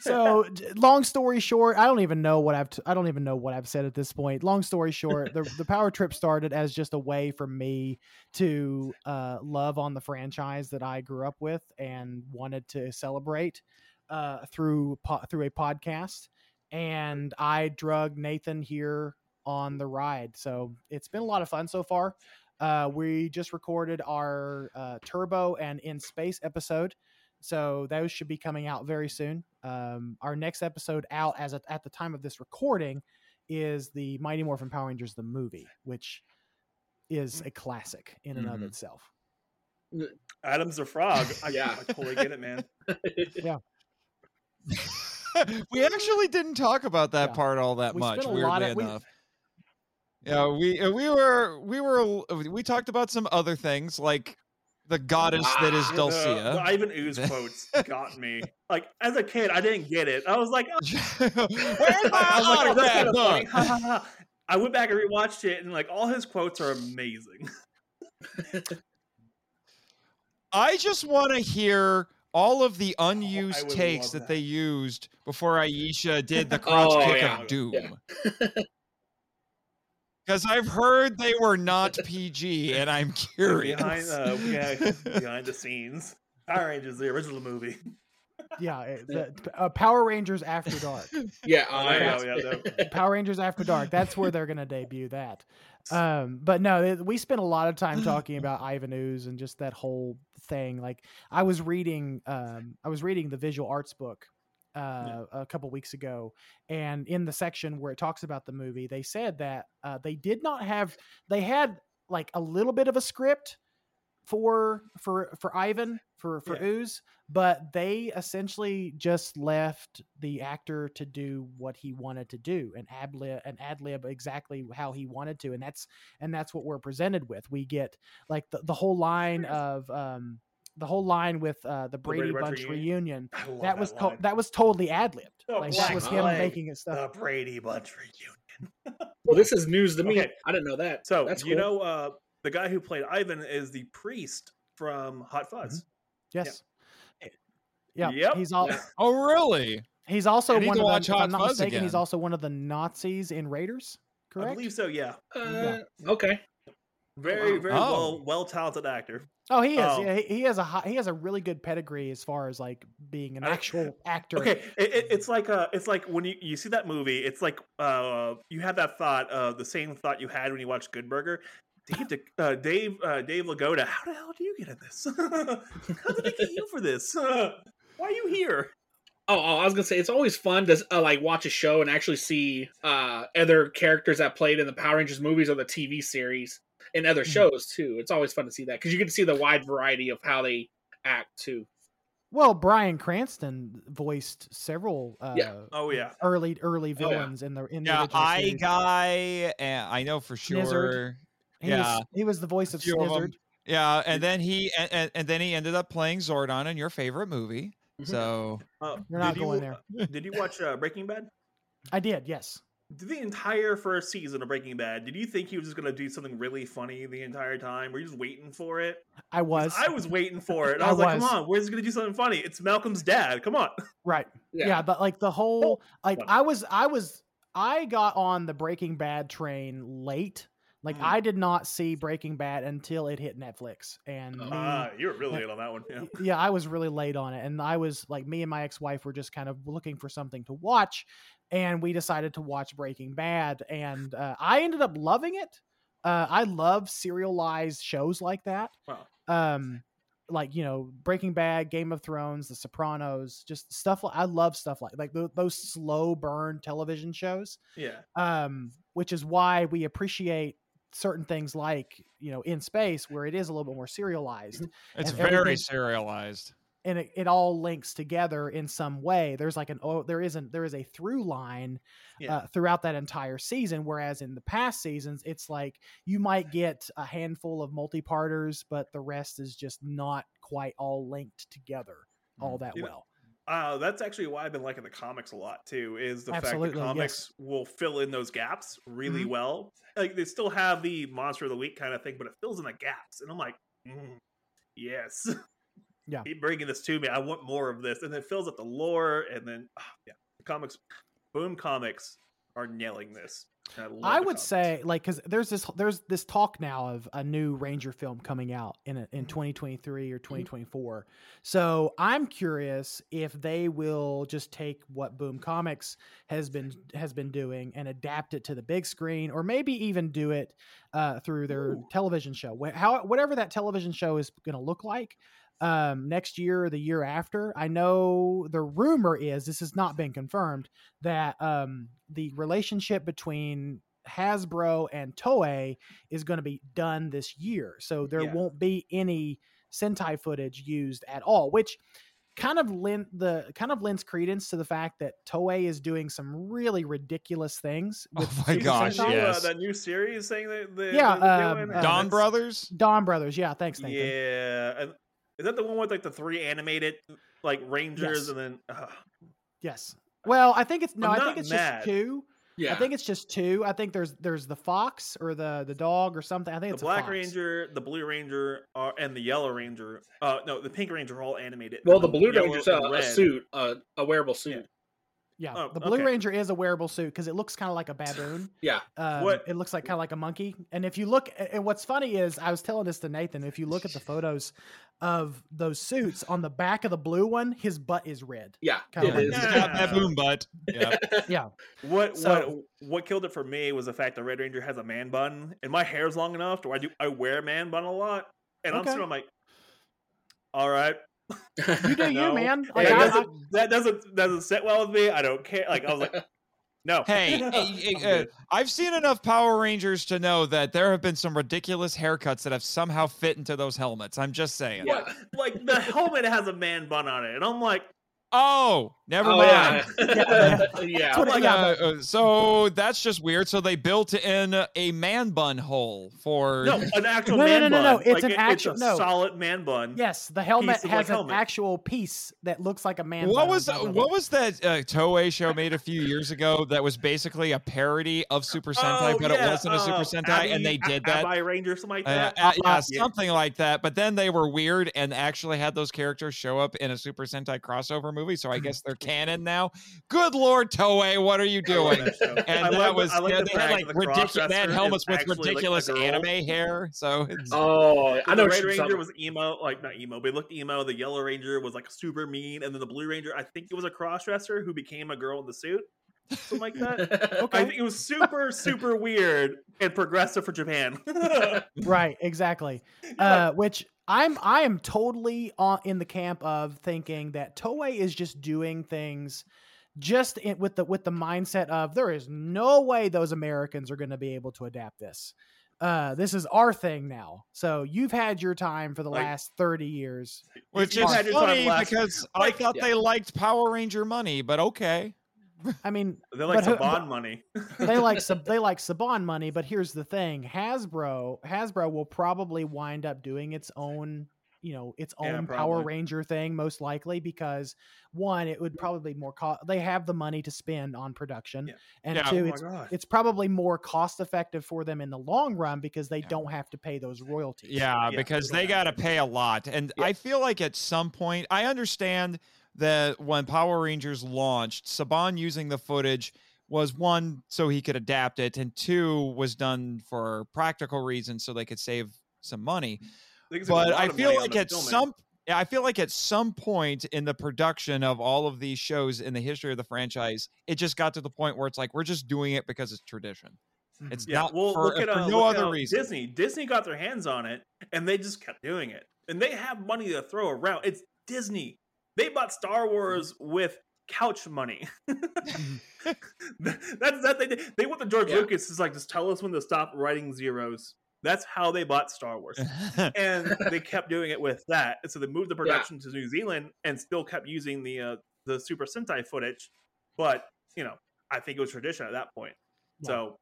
so long story short, I don't even know what I've t- I don't even know what I've said at this point. Long story short, the the power trip started as just a way for me to uh, love on the franchise that I grew up with and wanted to celebrate uh, through po- through a podcast. And I drug Nathan here on the ride, so it's been a lot of fun so far. Uh, we just recorded our uh, Turbo and In Space episode. So those should be coming out very soon. Um, our next episode out as at, at the time of this recording is the Mighty Morphin Power Rangers the movie, which is a classic in and of Mhm. itself. Adam's a frog. I, Yeah. I totally get it, man. Yeah. we actually didn't talk about that Yeah. part all that We much. spent a lot Weirdly of- we- enough. Yeah, we uh, we were we were we talked about some other things like the goddess that is Ah, The- Dulcea. The, Ivan Ooze quotes got me. Like as a kid, I didn't get it. I was like, oh, Where's my I was like, oh, kinda Ha, ha, ha. I went back and rewatched it, and like all his quotes are amazing. I just want to hear all of the unused would takes that. that. they used before Aisha did the crotch Oh, kick yeah, of doom. yeah. Because I've heard they were not PG, and I'm curious. behind, uh, yeah, behind the scenes, Power Rangers, the original movie. Yeah, the, uh, Power Rangers After Dark. Yeah, Oh, uh, yeah, that's- Power Rangers After Dark. That's where they're gonna debut that. Um, but no, it, we spent a lot of time talking about Ivan Ooze and just that whole thing. Like I was reading, um, I was reading the visual arts book uh, a couple weeks ago, and in the section where it talks about the movie, they said that uh, they did not have, they had like a little bit of a script for for for Ivan for for Yeah. Ooze, but they essentially just left the actor to do what he wanted to do and ad lib and ad lib exactly how he wanted to, and that's and that's what we're presented with. We get like the, the whole line of um the whole line with uh the Brady, Brady Bunch Bunch reunion. reunion. I love That was to- that was totally ad libbed. The like that was him flag, making it stuff. the Brady Bunch reunion. well, this is news to me. Okay. I didn't know that. So that's you cool. know, uh, the guy who played Ivan is the priest from Hot Fuzz. Yes. Yeah. Yep. He's all Oh, really? he's also I one of watch the, Hot I'm not Fuzz mistaken, he's also one of the Nazis in Raiders. Correct. I believe so. Yeah, Uh, Okay. Very, wow. very Oh. well, well talented actor. Oh, he is. Oh. Yeah, he, he has a hi- he has a really good pedigree as far as like being an I- actual actor. Okay, it, it, it's like uh, it's like when you, you see that movie, it's like uh, you have that thought, uh, the same thought you had when you watched Good Burger. Dave, De- uh, Dave, uh, Dave Lagoda, how the hell do you get in this? how did they get you for this? why are you here? Oh, oh, I was gonna say it's always fun to uh, like watch a show and actually see uh, other characters that played in the Power Rangers movies or the TV series and other Mhm. shows too. It's always fun to see that because you get to see the wide variety of how they act too. Well, Bryan Cranston voiced several uh, Yeah. Oh yeah, early early Oh, yeah. villains in the in the Yeah, original I series. guy, and I know for Snizard. sure. He yeah. was he was the voice of few of 'em. Snizard. Yeah, and then he and- and, and then he ended up playing Zordon in your favorite movie. Mhm. So uh, You're not did you, going there. Did you watch uh, Breaking Bad? I did, yes. Did the entire first season of Breaking Bad, did you think he was just going to do something really funny the entire time? Were you just waiting for it? I was. I was waiting for it. I I was like, come on, where's he going to do something funny? It's Malcolm's dad. Come on. Right. Yeah. Yeah. but like the whole like Funny. I was I was I got on the Breaking Bad train late. Like Mm. I did not see Breaking Bad until it hit Netflix. And me, Ah, you were really late on that one. Yeah. yeah, I was really late on it. And I was like me and my ex-wife were just kind of looking for something to watch and we decided to watch Breaking Bad and uh, I ended up loving it. Uh, I love serialized shows like that. Wow. Um like you know Breaking Bad, Game of Thrones, The Sopranos, just stuff like I love stuff like like tho- those slow burn television shows. Yeah. Um, which is why we appreciate certain things like you know in space where it is a little bit more serialized it's And very serialized. And it, it all links together in some way. There's like an oh there isn't there is a through line Yeah. uh, throughout that entire season. Whereas in the past seasons, it's like you might get a handful of multi-parters, but the rest is just not quite all linked together all that You know, well. Uh, that's actually why I've been liking the comics a lot too. Is the Absolutely, fact that yes. comics will fill in those gaps really Mhm. well. Like they still have the monster of the week kind of thing, but it fills in the gaps, and I'm like, mm, yes, Yeah. keep bringing this to me. I want more of this, and it fills up the lore, and then ah, yeah, the comics, Boom Comics are nailing this. I, I would say like because there's this there's this talk now of a new Ranger film coming out in a, in 2023 or 2024. So I'm curious if they will just take what Boom Comics has been has been doing and adapt it to the big screen, or maybe even do it uh, through their Ooh. television show. How whatever that television show is going to look like um next year or the year after i know the rumor is this has not been confirmed that um the relationship between Hasbro and Toei is going to be done this year. So there Yeah. won't be any Sentai footage used at all, which kind of lend the kind of lends credence to the fact that Toei is doing some really ridiculous things. Oh with my gosh, Sentai. Uh, that new series thing that they, Yeah, they're um, doing? uh, Don Brothers. Don Brothers, yeah, thanks, Nathan. Yeah, and- is that the one with like the three animated like rangers Yes. and then? Uh, Yes. Well, I think it's no, I'm I not think it's mad. just two. Yeah. I think it's just two. I think there's there's the fox or the the dog or something. I think the it's Black a fox. Ranger, the Blue Ranger, are, and the Yellow Ranger. Uh, no, the Pink Ranger are all animated. well, the Blue yellow Ranger's a, a suit, a, a wearable suit. Yeah, Oh, the Blue okay. Ranger is a wearable suit because it looks kind of like a baboon. Yeah. Um, What- It looks like kind of like a monkey. And if you look, and what's funny is I was telling this to Nathan. If you look at the photos of those suits on the back of the blue one, his butt is red. Yeah. Kinda It like- is. He's got that boom butt. Yeah. Yeah, What So- what what killed it for me was the fact that Red Ranger has a man bun, and my hair's long enough to where I do I wear a man bun a lot, and I'm Okay. sitting I'm like, all right, you do you, man. that, Like, I- I- doesn't, that doesn't doesn't sit well with me. I don't care. Like I was like, no. Hey, I'm hey, hey, uh, good. I've seen enough Power Rangers to know that there have been some ridiculous haircuts that have somehow fit into those helmets. I'm just saying. What? Like the helmet has a man bun on it, and I'm like, Oh, never oh, mind. yeah. yeah. That's like, Uh, uh, so that's just weird. So they built in a man bun hole for. no, an actual No, no, man no, no, bun. no, it's Like, an it- actual- it's a no. solid man bun. yes, the helmet Piece has like, an helmet. actual piece that looks like a man. What bun on was what it. was that uh, Toei show made a few years ago that was basically a parody of Super Sentai, Oh, but yeah, it wasn't a Super uh, Sentai, Abby- and they did that. Abby Ranger, something like Uh, that. uh, yeah, Yeah. something like that. But then they were weird and actually had those characters show up in a Super Sentai crossover movie. So I guess they're canon now. Good Lord, Toei, what are you doing? And that love was I like yeah, the they had like that the ridiculous. They had helmets with actually, like, ridiculous anime hair. So it's, Oh, I know. the Red Ranger talking was emo, like not emo, but he looked emo. The Yellow Ranger was like super mean, and then the Blue Ranger, I think it was a crossdresser who became a girl in the suit, something like that. okay. I think it was super, super weird and progressive for Japan. right? Exactly. Uh, which I'm I am totally on in the camp of thinking that Toei is just doing things just in, with the with the mindset of there is no way those Americans are going to be able to adapt this. Uh, this is our thing now. So you've had your time for the Like- last thirty years. which is had your time funny last- because I thought Yeah. they liked Power Ranger money, but okay. I mean, They're like But who- Saban money. they like they like Saban money, but here's the thing: Hasbro Hasbro will probably wind up doing its own, you know, its Yeah, own Power. Ranger thing, most likely because one, it would mm. probably be more cost. They have the money to spend on production, Yeah. and Yeah. two, oh it's it's probably more cost effective for them in the long run because they Yeah. don't have to pay those royalties. Yeah, Yeah, because they they got to to. pay a lot. And Yeah. I feel like at some point, I understand that when Power Rangers launched, Saban using the footage was one, so he could adapt it, and two, was done for practical reasons so they could save some money. They can save a But I feel like at some I feel like at some point in the production of all of these shows in the history of the franchise, it just got to the point where it's like we're just doing it because it's tradition. Mhm. It's Yeah, not well, for, look at for uh, no look other reason. Disney. Disney got their hands on it, and they just kept doing it. And they have money to throw around. It's Disney. They bought Star Wars with couch money. That's that they did. They went to George Yeah. Lucas is like, just tell us when to stop writing zeros. That's how they bought Star Wars. and they kept doing it with that. And so they moved the production to New Zealand and still kept using the uh, the Super Sentai footage. But you know, I think it was tradition at that point. So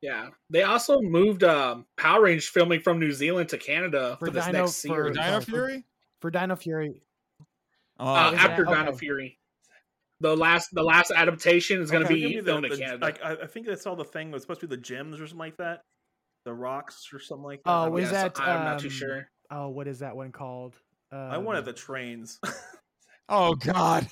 Yeah. They also moved um, Power Rangers filming from New Zealand to Canada for, For this Dino- next for- series. Dino Fury? For Dino Fury, Oh, uh, is that- after Dino okay. Fury. The last the last adaptation is going to Okay, be give me the- filmed in Canada. Like I, I think I saw the thing was supposed to be the gems or something like that, the rocks or something like that. Oh, I was don't- Yes, that, I'm not too um, sure. oh, what is that one called? Um, I wanted the trains. oh God.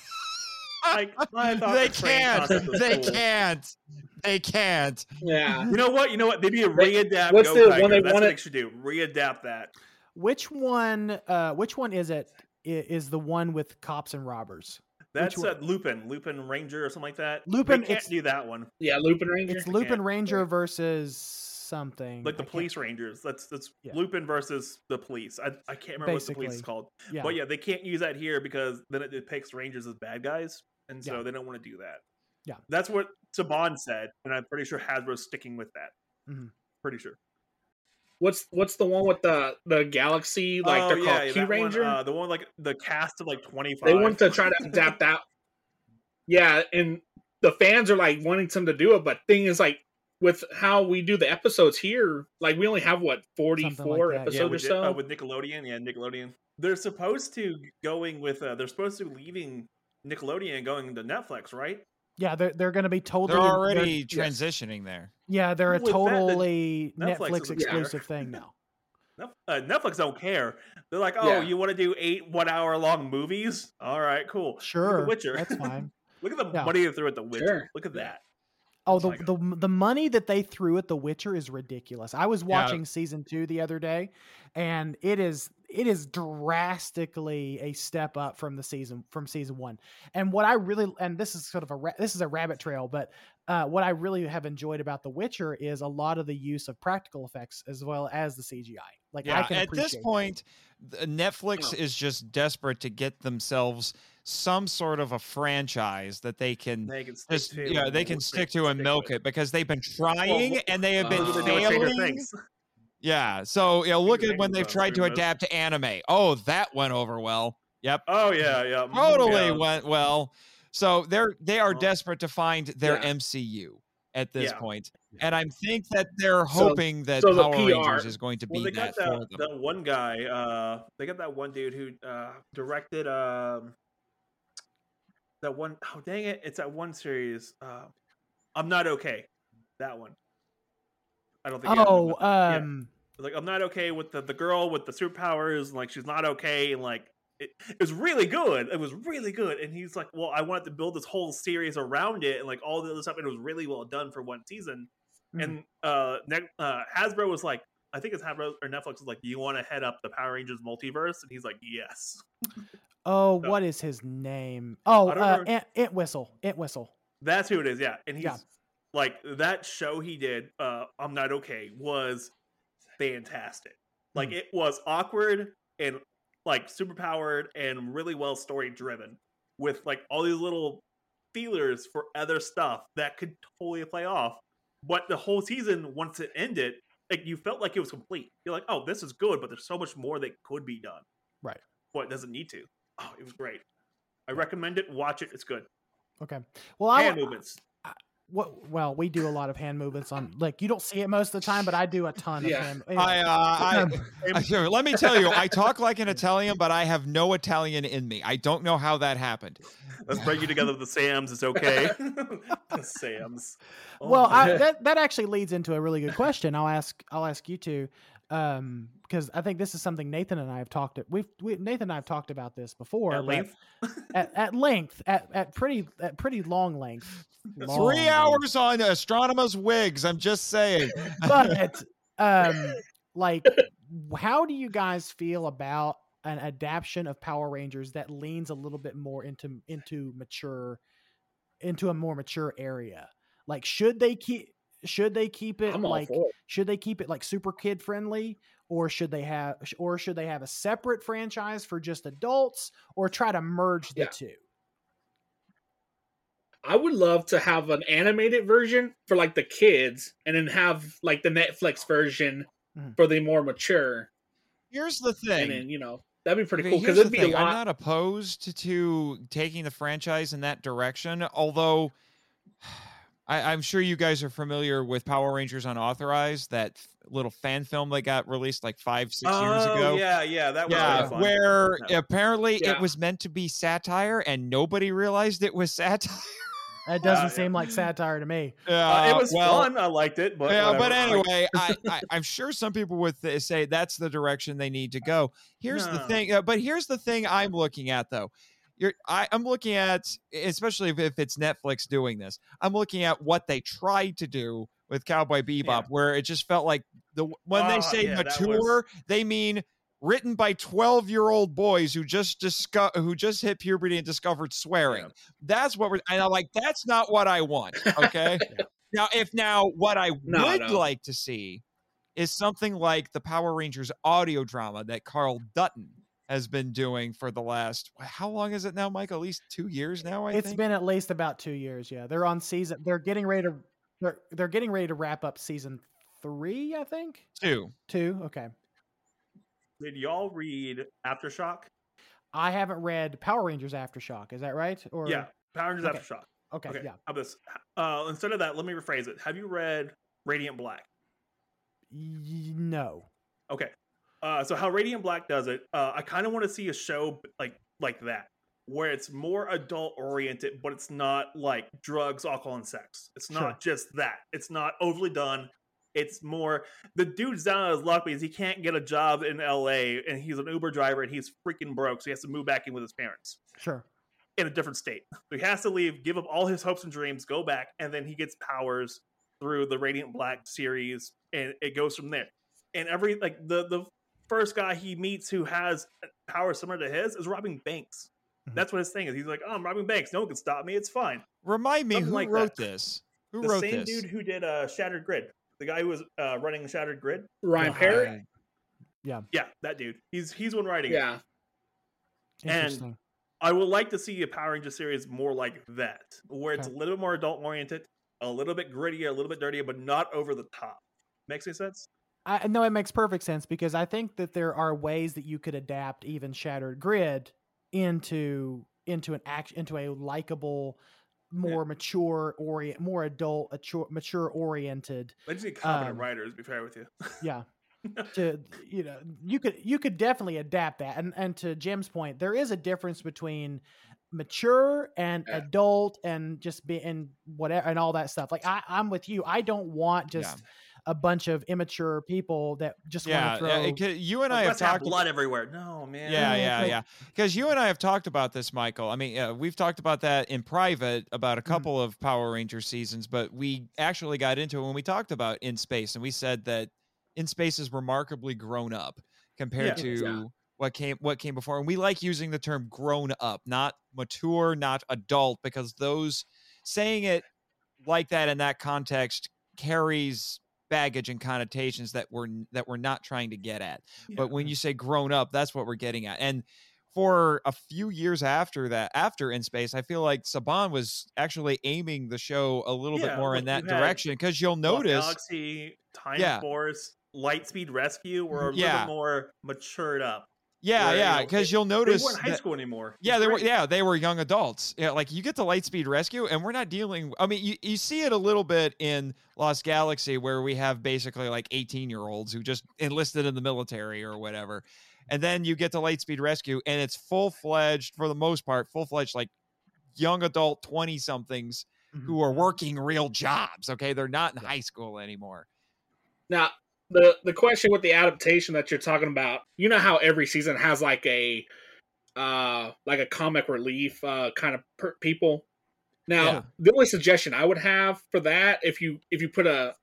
like I they the can't. They cool. can't. They can't. Yeah. You know what? You know what? They need to What- readapt. what's Go the Tiger. one they That's what wanted- they should do. Readapt that. Which one? Uh, which one is it? I- Is the one with cops and robbers? That's one? uh, Lupin, Lupin Ranger or something like that. Lupin, They can't it's- do that one. Yeah, Lupin Ranger. It's Lupin Ranger versus something. Like the I can't- police rangers. That's that's Yeah. Lupin versus the police. I, I can't remember what the police is called. Yeah. But yeah, they can't use that here because then it depicts rangers as bad guys, and so Yeah. they don't want to do that. Yeah. that's what Saban said, and I'm pretty sure Hasbro's sticking with that. Mhm. Pretty sure. What's what's the one with the the galaxy? Like oh, they're yeah, called that Key one, Ranger. uh, the one like the cast of like twenty five. they want to try to adapt that. Yeah, and the fans are like wanting them to do it, but thing is like with how we do the episodes here, like we only have what forty four like episodes yeah, or with, so. uh, with Nickelodeon. Yeah, Nickelodeon. They're supposed to going with. Uh, they're supposed to leaving Nickelodeon and going to Netflix, right? Yeah, they're they're going to be totally. They're they're- already yes. transitioning there. yeah, they're a With that, the totally Netflix Netflix is a- exclusive thing now. Uh, Netflix don't care. They're like, oh, Yeah. you want to do eight one hour long movies? All right, cool. Sure, The Witcher. that's fine. Look at the Yeah. money they threw at The Witcher. Sure. Look at that. Oh, the, my the the money that they threw at The Witcher is ridiculous. I was Yeah. watching season two the other day, and it is it is drastically a step up from the season from season one. And what I really and this is sort of a this is a rabbit trail, but uh, what I really have enjoyed about The Witcher is a lot of the use of practical effects as well as the CGI. Like I can at this appreciate that. point, Netflix is just desperate to get themselves some sort of a franchise that they can They can stick just to. yeah they can stick to and milk with. it because they've been trying Well, and they have been uh, Look what they're doing with Stranger failing. Yeah, so you know, look at when they've tried to adapt to anime. Oh, that went over well. Yep, Oh yeah, yeah. mhm, totally yeah. went well. So they're they are Well, desperate to find their yeah. MCU at this Yeah. point. and I think that they're So- hoping that so the Power PR Rangers is going to Well, be they got that for that, them. that one guy. Uh, they got that one dude who uh, directed um, that one oh dang it! It's that one series. Uh, I'm not okay. That one. I don't think. Oh, it, yeah. um, like I'm not okay with the the girl with the superpowers. Like she's not okay, and like it, it was really good. It was really good, and he's like, well, I wanted to build this whole series around it, and like all the other stuff, and it was really well done for one season. Mhm. And uh, ne- uh, Hasbro was like, I think it's Hasbro or Netflix was like, do you want to head up the Power Rangers multiverse? And he's like, yes. oh, No. what is his name? Oh, uh, Ant, Entwistle, Ant Whistle. That's who it is. Yeah, and he's Yeah. Like that show he did. Uh, I'm not okay. Was fantastic. Like Mhm. it was awkward and like super powered and really well story driven with like all these little feelers for other stuff that could totally play off. But the whole season, once it ended, like you felt like it was complete. You're like, oh, this is good, but there's so much more that could be done. Right. But it doesn't need to. Oh, it was great. I recommend it. Watch it. It's good. Okay. Well, I movements. What? Well, we do a lot of hand movements on. Like you don't see it most of the time, but I do a ton Yeah. of hand. I, uh, I, Um, I- let me tell you, I talk like an Italian, but I have no Italian in me. I don't know how that happened. Let's bring you together with the Sams. It's okay. the Sams. Oh well, I, that that actually leads into a really good question. I'll ask I'll ask you two, um, because I think this is something Nathan and I have talked. We've we, Nathan and I have talked about this before At length? at, at length, at, at pretty at pretty long length. Long Three length. hours on astronomers' wigs. I'm just saying. but um like how do you guys feel about an adaptation of power rangers that leans a little bit more into into mature into a more mature area like should they keep should they keep it I'm like it. should they keep it like super kid friendly or should they have or should they have a separate franchise for just adults or try to merge the Yeah. two I would love to have an animated version for like the kids, and then have like the Netflix version Mhm. for the more mature. Here's the And thing. then you know that'd be pretty Okay, cool because here's it'd the be a thing, I'm not opposed to taking the franchise in that direction, although I, I'm sure you guys are familiar with Power Rangers Unauthorized, that f- little fan film that got released like five, six years Oh, ago. Yeah, yeah, that was Yeah, really fun. where Yeah. apparently Yeah. it was meant to be satire and nobody realized it was satire. that doesn't yeah. seem like satire to me Uh, it was well, fun. I liked it, but yeah, but whatever. Like, anyway, I, I, I'm sure some people would th- say that's the direction they need to go. Here's the thing, uh, but here's the thing I'm looking at though. You're, I, I'm looking at, especially if, if it's Netflix doing this, I'm looking at what they tried to do with Cowboy Bebop, Yeah. where it just felt like the when they Oh, say yeah, that was- mature, they mean written by 12 year old boys who just disco- who just hit puberty and discovered swearing. Yeah. That's what we're, and I'm like, that's not what I want. Okay. Now, if now what I No, would no. like to see is something like the Power Rangers audio drama that Carl Dutton has been doing for the last how long is it now, Mike? At least two years now. I It's think. been at least about two years. Yeah, they're on season. They're getting ready to. They're they're getting ready to wrap up season three, I think. Two. Two. Okay. Did y'all read Aftershock? I haven't read Power Rangers Aftershock. Is that right? Or yeah, Power Rangers okay. Aftershock. Okay. Okay, Yeah. how about this? Uh, instead of that, let me rephrase it. Have you read Radiant Black? Y- no. Okay. Uh, so how Radiant Black does it, uh, I kind of want to see a show like like that, where it's more adult oriented, but it's not like drugs, alcohol, and sex. It's not Sure. just that. It's not overly done. It's more the dude's down on his luck because he can't get a job in L.A. and he's an Uber driver and he's freaking broke, so he has to move back in with his parents Sure. in a different state. So he has to leave, give up all his hopes and dreams, go back, and then he gets powers through the Radiant Black series, and it goes from there. And every like the the first guy he meets who has power similar to his is robbing banks. Mhm. That's what his thing is. He's like, oh, I'm robbing banks. No one can stop me. It's fine. Remind me Something who like wrote that. this? Who the wrote same this? dude who did uh, Shattered Grid, the guy who was uh, running Shattered Grid. Ryan Yeah. Parrott. Yeah, that dude. He's he's one writing. it. Yeah. And- I would like to see a Power Ranger series more like that, where it's a little bit more adult oriented, a little bit grittier, a little bit dirtier, but not over the top. Makes any sense? I no, it makes perfect sense because I think that there are ways that you could adapt even Shattered Grid into into an act into a likable, more mature orient, more adult, mature, mature oriented. I just need competent Um, writers. Be fair with you. Yeah. to you know, you could you could definitely adapt that. And and to Jim's point, there is a difference between mature and Yeah. adult and just be and whatever and all that stuff. Like I, I'm with you. I don't want Yeah. Just a bunch of immature people that just Yeah, want to throw. it could- you and I Like, have let's have talked. blood everywhere. No, man. Yeah, Yeah, yeah, like- yeah. Because you and I have talked about this, Michael. I mean, uh, we've talked about that in private about a Mhm. couple of Power Ranger seasons, but we actually got into it when we talked about In Space, and we said that In Space is remarkably grown up compared Yeah. to Yeah. what came what came before. And we like using the term grown up, not mature, not adult, because those saying it like that in that context carries baggage and connotations that we're that we're not trying to get at but when you say grown up that's what we're getting at and for a few years after that after in space i feel like saban was actually aiming the show a little bit more in that direction because you'll notice Galaxy, Time Yeah. Force, Lightspeed Rescue were a mm, little Yeah. bit more matured up. Yeah where, yeah because they- you'll notice They weren't high that- school anymore. yeah they were yeah they were young adults. Yeah like you get to lightspeed rescue and we're not dealing i mean you, you see it a little bit in lost galaxy where we have basically like 18 year olds who just enlisted in the military or whatever and then you get to lightspeed rescue and it's full-fledged for the most part full-fledged like young adult 20 somethings Mhm. who are working real jobs okay? They're not in high school anymore. Now, the the question with the adaptation that you're talking about, you know how every season has like a uh like a comic relief uh kind of per- people. Now, Yeah. the only suggestion I would have for that if you if you put a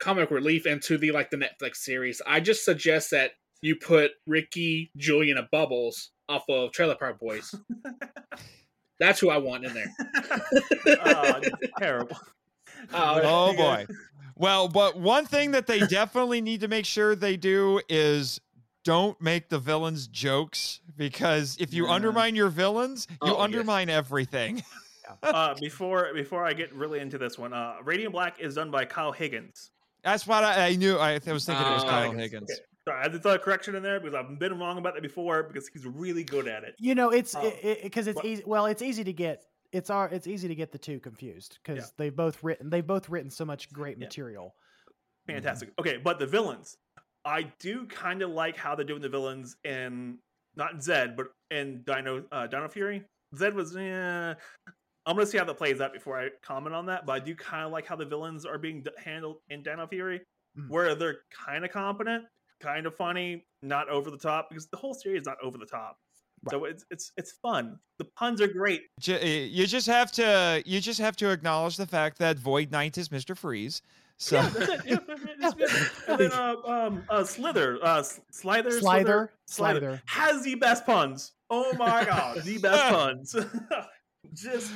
comic relief into the like the Netflix series, I just suggest that you put Ricky, Julian, and Bubbles off of Trailer Park Boys. That's who I want in there. Uh, terrible. Uh, Oh boy. Well, but one thing that they definitely need to make sure they do is don't make the villains jokes because if you Yeah. undermine your villains, you Oh, yes. undermine everything. uh, before before I get really into this one, uh, Radiant Black is done by Kyle Higgins. That's what I, I knew. I, I was thinking it was Oh. Kyle Higgins. Higgins. Okay. Sorry, I had to throw a correction in there because I've been wrong about that before because he's really good at it. You know, it's Oh. because it's What- easy. Well, it's easy to get. It's our. It's easy to get the two confused because Yeah. they've both written. They've both written so much great Yeah. material. Fantastic. Okay, but the villains, I do kind of like how they're doing the villains in not Zedd, but in Dino uh, Dino Fury. Zedd was. Eh, I'm gonna see how that plays out before I comment on that. But I do kind of like how the villains are being d- handled in Dino Fury, Mhm. where they're kind of competent, kind of funny, not over the top because the whole series is not over the top. So it's it's it's fun. The puns are great. You just have to. You just have to acknowledge the fact that Void Knight is Mister Freeze. So Yeah, that's it. Yeah, that's it. and then uh, um, uh, Slyther, uh, S- Slyther, Slider, Slyther has the best puns. Oh my god, the best puns. Just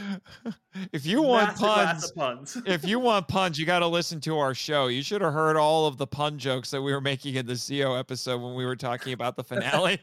if you want puns, puns. if you want puns, you got to listen to our show. You should have heard all of the pun jokes that we were making in the CO episode when we were talking about the finale.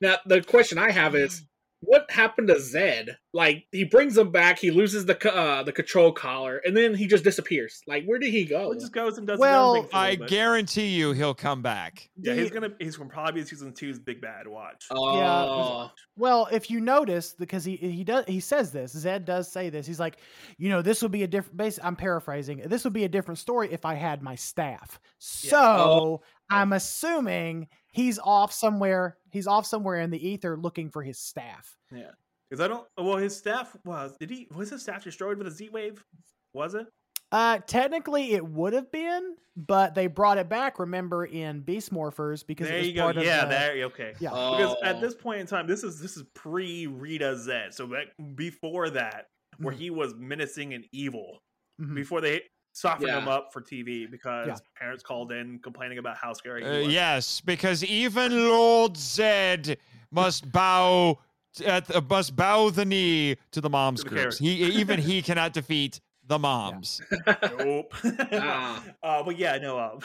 Now, the question I have is what happened to Zedd? Like he brings him back, he loses the uh, the control collar, and then he just disappears. Like where did he go? Well, he just goes and does Well, his own thing for a I little guarantee you he'll come back. Yeah, he's gonna he's gonna probably be season two's big bad watch. Oh, Well, if you notice, because he he does he says this, Zedd does say this. He's like, you know, this would be a different. Base, I'm paraphrasing. This would be a different story if I had my staff. So Oh. I'm assuming he's off somewhere. He's off somewhere in the ether looking for his staff. Yeah, because I don't. Well, his staff was. Did he? Was his staff destroyed with a Z wave? Was it? Uh, technically, it would have been, but they brought it back. Remember in Beast Morphers because there it was you go. part of Yeah, the- there. Okay. Yeah. Because at Oh. this point in time, this is this is pre Rita Z. So back before that, where Mhm. he was menacing and evil. Mhm. Before they softened him Yeah. up for TV because Yeah. parents called in complaining about how scary he Uh, was. yes, because even Lord Zedd must bow at the, must bow the knee to the moms To the groups. He even he cannot defeat the moms. nope. Ah. uh, but yeah, no. Um,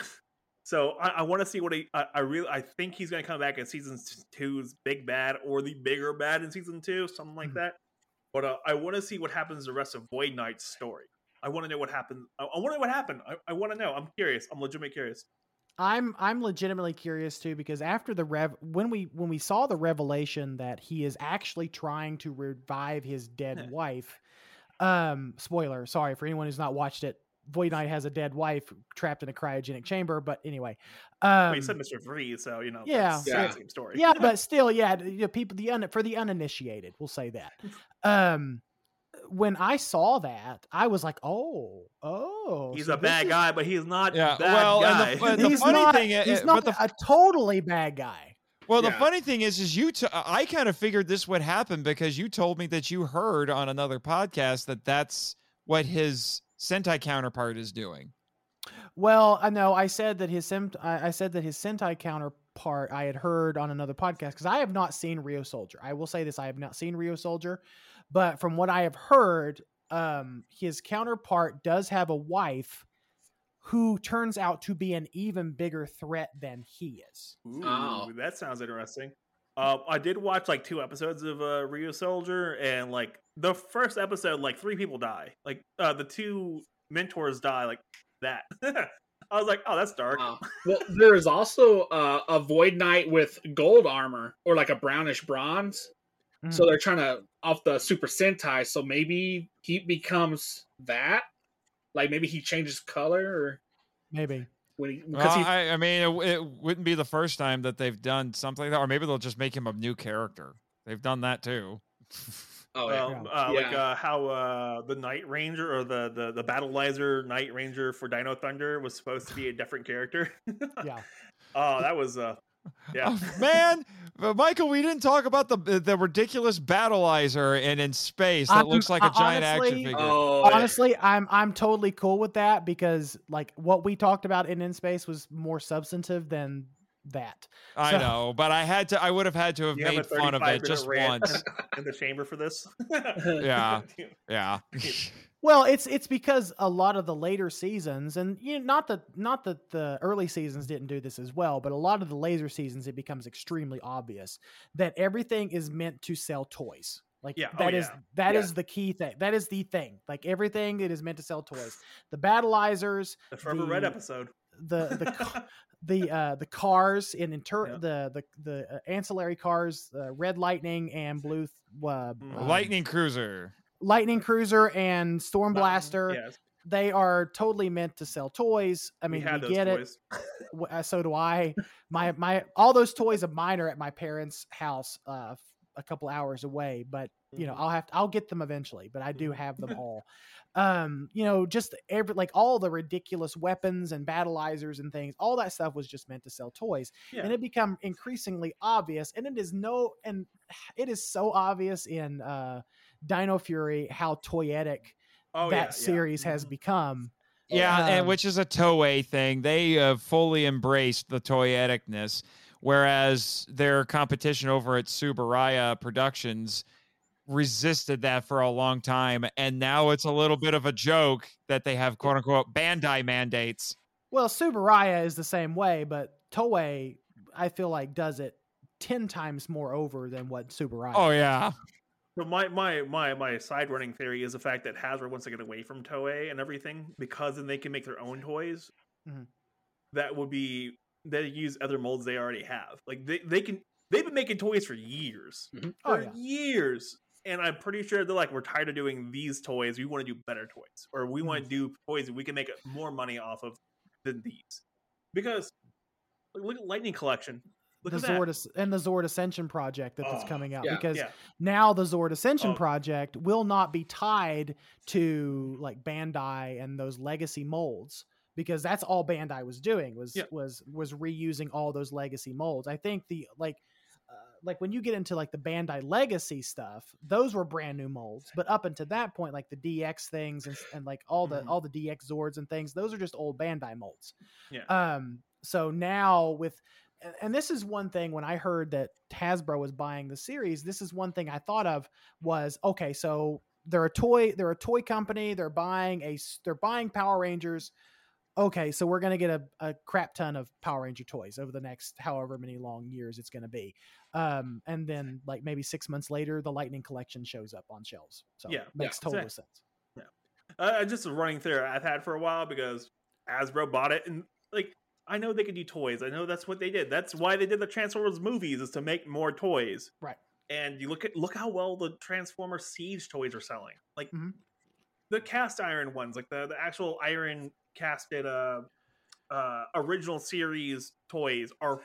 so I, I want to see what he. I, I really. I think he's going to come back in season two's big bad or the bigger bad in season two, something like Mhm. that. But uh, I want to see what happens the rest of Void Knight's story. I want to know what happened. I, I want to know what happened. I, I want to know. I'm curious. I'm legitimately curious. I'm I'm legitimately curious too because after the rev when we when we saw the revelation that he is actually trying to revive his dead wife, um, spoiler, sorry for anyone who's not watched it. Void Knight has a dead wife trapped in a cryogenic chamber, but anyway, um, well, you said Mr. Freeze, so you know. yeah, that's Yeah. the same story. yeah, but still, yeah, the- you know, people the un, for the uninitiated, we'll say that. Um, when I saw that, I was like, oh, oh, he's so a bad is- guy, but he's not. Yeah, bad well, guy. and the- and the he's funny not, thing i- he's eh, but not the- a totally bad guy. Well, the Yeah. funny thing is, is you. T- I kind of figured this would happen because you told me that you heard on another podcast that that's what his Sentai counterpart is doing. Well, I know I said that his sim- I I said that his Sentai counterpart I had heard on another podcast because I have not seen Ryusoulger. I will say this: I have not seen Ryusoulger, but from what I have heard, um, his counterpart does have a wife who turns out to be an even bigger threat than he is. Ooh, Oh. that sounds interesting. Uh, I did watch like two episodes of uh, Ryusoulger, and like the first episode, like three people die. Like uh, the two mentors die like that. I was like, oh, that's dark. Wow. well, there is also uh, a Void Knight with gold armor or like a brownish bronze. So they're trying to off the Super Sentai. So maybe he becomes that. Like maybe he changes color or Maybe. when he Well, he I, I mean, it, it wouldn't be the first time that they've done something like that, or maybe they'll just make him a new character. They've done that too. oh yeah. Well, uh, like uh, how uh, the Night Ranger or the the the Battlizer Night Ranger for Dino Thunder was supposed to be a different character. Yeah. Oh, that was uh, yeah. Oh, man, uh, Michael, we didn't talk about the the ridiculous battlizer and in space that I'm- looks like a uh, giant action figure. Oh, yeah. Honestly, I'm I'm totally cool with that because like what we talked about in In Space was more substantive than that. I so- know, but I had to. I would have had to have You have made fun of it just once. in the chamber for this. Yeah. Yeah. Well, it's it's because a lot of the later seasons, and you know, not that not that the early seasons didn't do this as well, but a lot of the later seasons, it becomes extremely obvious that everything is meant to sell toys. Like Yeah, oh, that is yeah. that is Yeah. the key thing. That is the thing. Like everything, it is meant to sell toys. The battlizers, the Forever Red episode. the the the uh the cars in inter Yeah. the the the uh, ancillary cars, uh, Red Lightning and Blue th- uh, Mm. um, Lightning cruiser. Lightning Cruiser and Storm Blaster Yes, they are totally meant to sell toys. I mean, we we, get toys. it. Uh, So do I. My my all those toys of mine are at my parents' house, uh, a couple hours away. But you know, Mhm. I'll have to, I'll get them eventually. But I do Mhm. have them all. Um, you know, just every like all the ridiculous weapons and battlizers and things. All that stuff was just meant to sell toys, Yeah. and it become increasingly obvious. And it is no, and it is so obvious in uh, Dino Fury how toyetic oh, that yeah, yeah. series has Mhm. become. Yeah, and Um, which is a Toei thing. They uh, fully embraced the toyeticness, whereas their competition over at Tsuburaya Productions resisted that for a long time, and now it's a little bit of a joke that they have quote unquote Bandai mandates. Well, Tsuburaya is the same way, but Toei, I feel like, does it ten times more over than what Tsuburaya. Oh is. yeah. So my my my my side running theory is the fact that Hasbro wants to get away from Toei and everything because then they can make their own toys. Mhm. That would be they use other molds they already have. Like they they can they've been making toys for years, Mhm. Oh, for yeah. years, and I'm pretty sure they're like we're tired of doing these toys. We want to do better toys, or we want to do toys that we can make more money off of than these. Because look at Lightning Collection. Look the. Zord and the Zord Ascension project that that's Oh, coming out yeah, because yeah. now the Zord Ascension Oh. project will not be tied to like Bandai and those legacy molds because that's all Bandai was doing was Yeah. was was reusing all those legacy molds. I think the like uh, like when you get into like the Bandai legacy stuff, those were brand new molds. But up until that point, like the DX things and, and like all the Mhm. all the DX Zords and things, those are just old Bandai molds. Yeah. Um. So now with and- this is one thing when I heard that Hasbro was buying the series, this is one thing I thought of was okay, so they're a toy, they're a toy company, they're buying a they're buying Power Rangers. Okay, so we're gonna get a, a crap ton of Power Ranger toys over the next however many long years it's gonna be. Um, and then like maybe six months later, the Lightning Collection shows up on shelves. So Yeah, makes yeah, total sense. Uh, just a running theory I've had for a while because Hasbro bought it, and like I know they could do toys. I know that's what they did. That's why they did the Transformers movies is to make more toys. Right. And you look at look how well the Transformer Siege toys are selling. Like Mhm. the cast iron ones, like the the actual iron casted uh uh original series toys are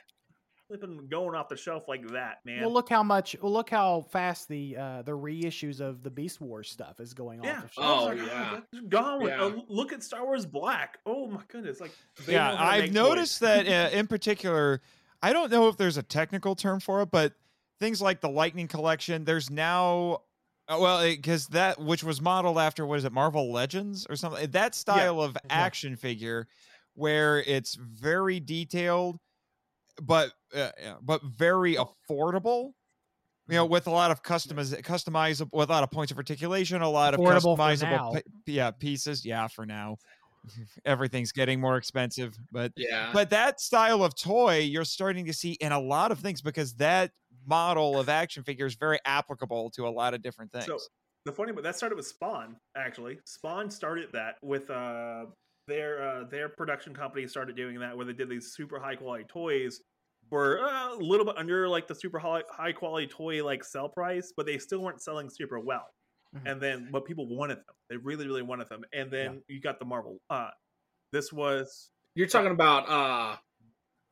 flipping going off the shelf like that, man. Well, look how much. Well, look how fast the uh the reissues of the Beast Wars stuff is going yeah. off the shelf. Oh, shelves. my God, yeah. that's gone. with- Yeah. uh, look at Star Wars Black. Oh my goodness! Like they yeah, know how to I've noticed toys. that uh, in particular, I don't know if there's a technical term for it, but things like the Lightning Collection, there's now, uh, well, because that which was modeled after what is it, Marvel Legends or something, that style of action figure, where it's very detailed, but uh, yeah, but very affordable. You know, with a lot of customiz customizable, with a lot of points of articulation, a lot of Affordable for customizable, yeah, pieces. Yeah, for now, everything's getting more expensive, but Yeah. but that style of toy you're starting to see in a lot of things because that model of action figure is very applicable to a lot of different things. So the funny, but that started with Spawn. Actually, Spawn started that with uh their uh, their production company started doing that where they did these super high quality toys were uh, a little bit under like the super high, high quality toy like sell price, but they still weren't selling super well. Mhm. And then, but people wanted them. They really, really wanted them. And then you got the Marvel. Uh, this was You're talking about uh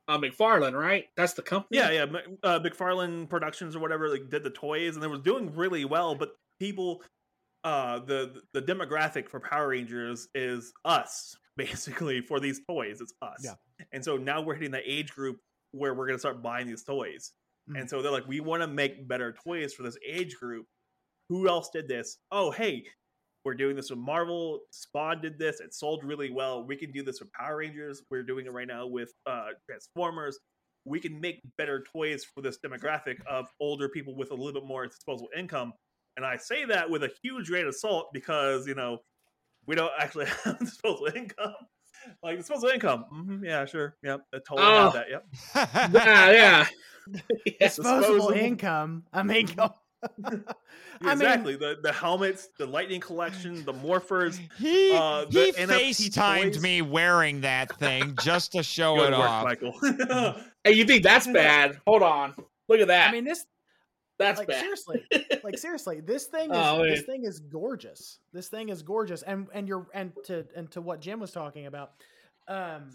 uh McFarlane, right? That's the company. Yeah, yeah. Uh, McFarlane Productions or whatever like did the toys, and they was doing really well. But people, uh, the the demographic for Power Rangers is us basically for these toys. It's us. Yeah. And so now we're hitting the age group where we're gonna start buying these toys. Mhm. And so they're like, we want to make better toys for this age group. Who else did this? Oh, hey, we're doing this with Marvel. Spawn did this. It sold really well. We can do this with Power Rangers. We're doing it right now with uh, Transformers. We can make better toys for this demographic of older people with a little bit more disposable income. And I say that with a huge grain of salt because, you know, we don't actually have disposable income. Like disposable income. hmm yeah, sure. Yep. I totally Oh. have that. Yep. yeah, yeah. Yes. disposable disposable. income. I mean, go- Yeah, I mean- exactly. the the helmets, the lightning collection, the morphers. he uh, he the NFT FaceTimed toys. me wearing that thing just to show Good it work, off. Michael. Hey, you think that's bad? Hold on. Look at that. I mean this that's like bad. seriously. Like seriously, this thing is Oh, this thing is gorgeous. This thing is gorgeous. And and you're and to and to what Jim was talking about, um,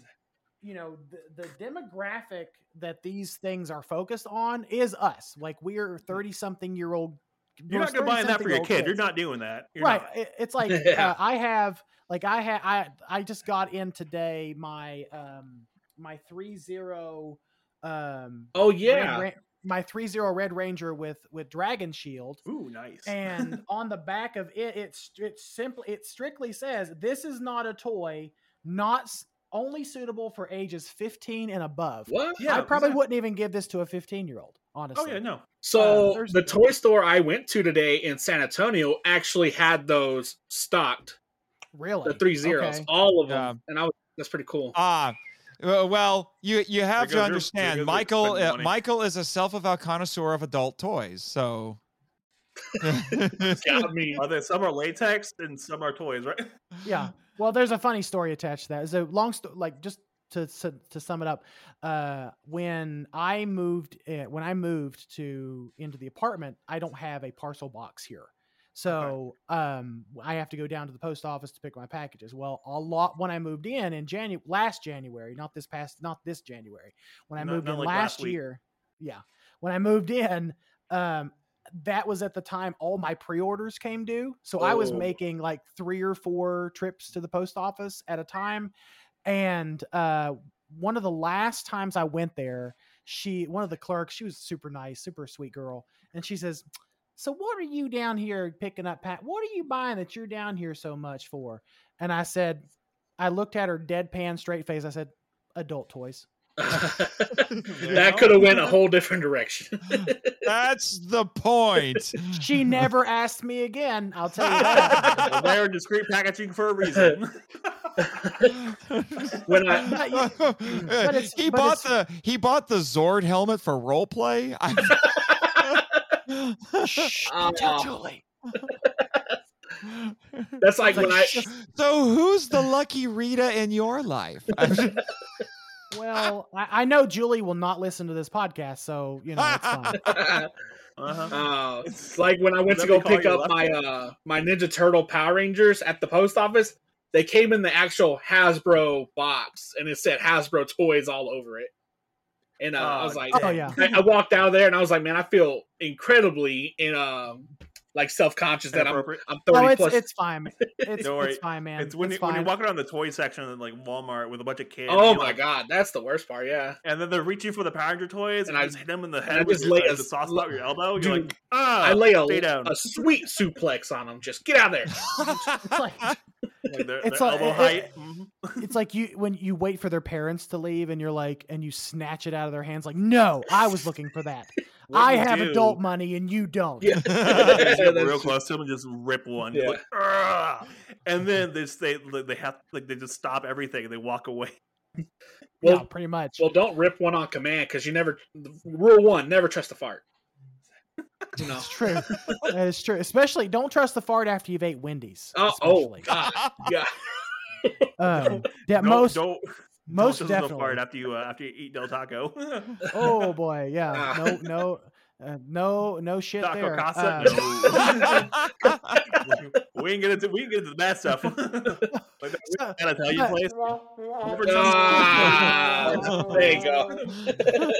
you know, the, the demographic that these things are focused on is us. Like we're 30 something year old You're not gonna buy that for your kid. You're not doing that. You're right not. it- it's like Yeah. uh, i have like i had i i just got in today my um my three zero um oh Red yeah. Ra- my three zero red ranger with with dragon shield Ooh, nice. and on the back of it it's it simply it strictly says this is not a toy not only suitable for ages 15 and above What? Yeah, i probably exactly. wouldn't even give this to a 15 year old honestly oh yeah, no. So Uh, the toy store I went to today in San Antonio actually had those stocked. really The three zeros, Okay. all of them, Yeah. and I was that's pretty cool. Ah, Uh, well, you you have There to understand, your Michael. Uh. Michael is a self-avowed connoisseur of adult toys, so. Got me. Are there some are latex and some are toys, right? yeah. Well, there's a funny story attached to that. So long story, like just to to to sum it up, uh, when I moved uh, when I moved to into the apartment, I don't have a parcel box here. So um, I have to go down to the post office to pick my packages. Well, a lot when I moved in in January last January, not this past, not this January, when I moved in like last last year, yeah, when I moved in, um, that was at the time all my pre-orders came due. So I was Oh. making like three or four trips to the post office at a time. And uh one of the last times I went there, she one of the clerks, she was super nice, super sweet girl, and she says, "So what are you down here picking up pat? What are you buying that you're down here so much for?" And I said, I looked at her deadpan straight face. I said, "Adult toys." that could have went a whole different direction. That's the point. She never asked me again. I'll tell you that. well, they're in discreet packaging for a reason. when I But it's- he but bought it's- the he bought the Zord helmet for role play. Shh, Oh. tell Julie. that's like It's when I so who's the lucky Rita in your life? Well, I, I know Julie will not listen to this podcast, so you know it's fine. Uh-huh. Uh, it's like when I went to Let me go pick you up my uh my Ninja Turtle Power Rangers at the post office, they came in the actual Hasbro box and it said Hasbro toys all over it. And uh, I Oh, was like, Oh yeah, I, I walked out there and I was like, man, I feel incredibly in um like self conscious that I'm I'm thirty oh, it's plus. it's fine. It's, Don't worry. it's fine, man. It's when, it's you, when you're walking around the toy section in like Walmart with a bunch of kids. oh my like- god, that's the worst part. Yeah, And then they're reaching for the Power Ranger toys, and, And I- I just hit them in the head with just your, lay uh, a the sauce s- spot your elbow. You're Dude, like, ah, I lay a, stay down. a sweet suplex on them. Just get out of there. It's like Like their, it's their like- elbow it- height. Mhm. It's like you when you wait for their parents to leave, and you're like, and you snatch it out of their hands. Like, no, I was looking for that. I have do adult money, and you don't. Yeah. You just get That's real close to them and just rip one. Yeah. Like, and then they just, they they have like they just stop everything and they walk away. Yeah, Well, pretty much. well, don't rip one on command because you never. Rule one: never trust a fart. You know. It's true. that is true. Especially, don't trust the fart after you've ate Wendy's. Uh, oh, oh. God, yeah. Um, yeah, Don't- most don't most don't just go fart definitely. after you uh, after you eat Del Taco. Oh boy, yeah. Ah. No, no, uh, no, no shit Taco there. Casa? Uh, No. we can get into we can get into the bad stuff. like that So- an Italian place. Ah, there you go.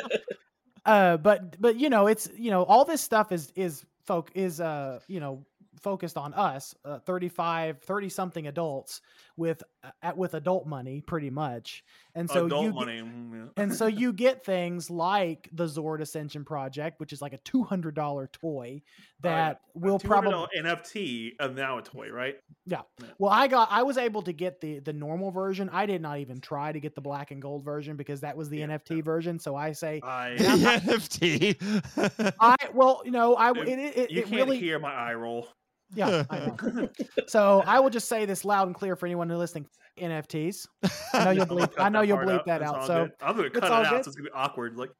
uh but but you know it's you know all this stuff is is folk is uh you know focused on us uh, 35 30 something adults with uh, at with adult money pretty much and so Adult you get- money. mm, and so you get things like the Zord Ascension project, which is like a two hundred dollar toy that will probably NFT and now a toy, right? Yeah. Well, I got I was able to get the the normal version. I did not even try to get the black and gold version because that was the Yeah, NFT version. So I say I NFT. I well, you know, I it it, it, you it can't really hear my eye roll. Yeah. I know. So I will just say this loud and clear for anyone who's listening. NFTs. I know you'll bleep. I know you'll bleep that out. So good. I'm gonna it's cut it out, good. so it's gonna be awkward. Like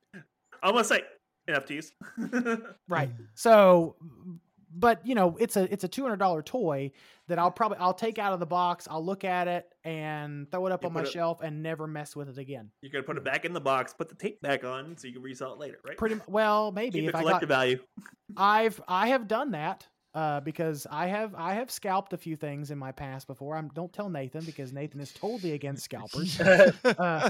I'm gonna say NFTs. right. So, but you know, it's a it's a two hundred dollar toy that I'll probably I'll take out of the box. I'll look at it and throw it up You on my it- shelf and never mess with it again. You're gonna put it back in the box, put the tape back on, so you can resell it later, right? Pretty well, maybe Keep if the I got collective value. I've I have done that uh, because I have I have scalped a few things in my past before. I'm don't tell Nathan because Nathan is totally against scalpers. Uh,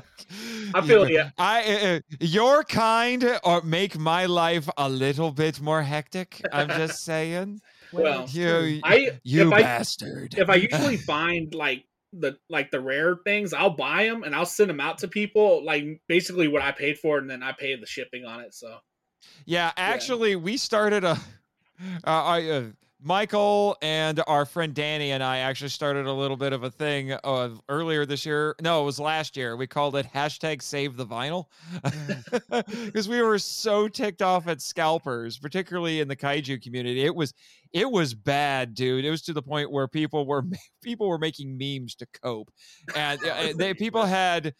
I feel ya. I uh, your kind or make my life a little bit more hectic. I'm just saying. Well, it's You. I you if I bastard. if I usually find like the like the rare things, I'll buy them and I'll send them out to people. Like basically what I paid for, it, and then I pay the shipping on it. So Yeah, actually, we started a. Uh, I, uh, Michael and our friend Danny and I actually started a little bit of a thing uh, earlier this year. No, it was last year. We called it hashtag Save the Vinyl because we were so ticked off at scalpers, particularly in the kaiju community. It was it was bad, dude. It was to the point where people were people were making memes to cope, and uh, they people had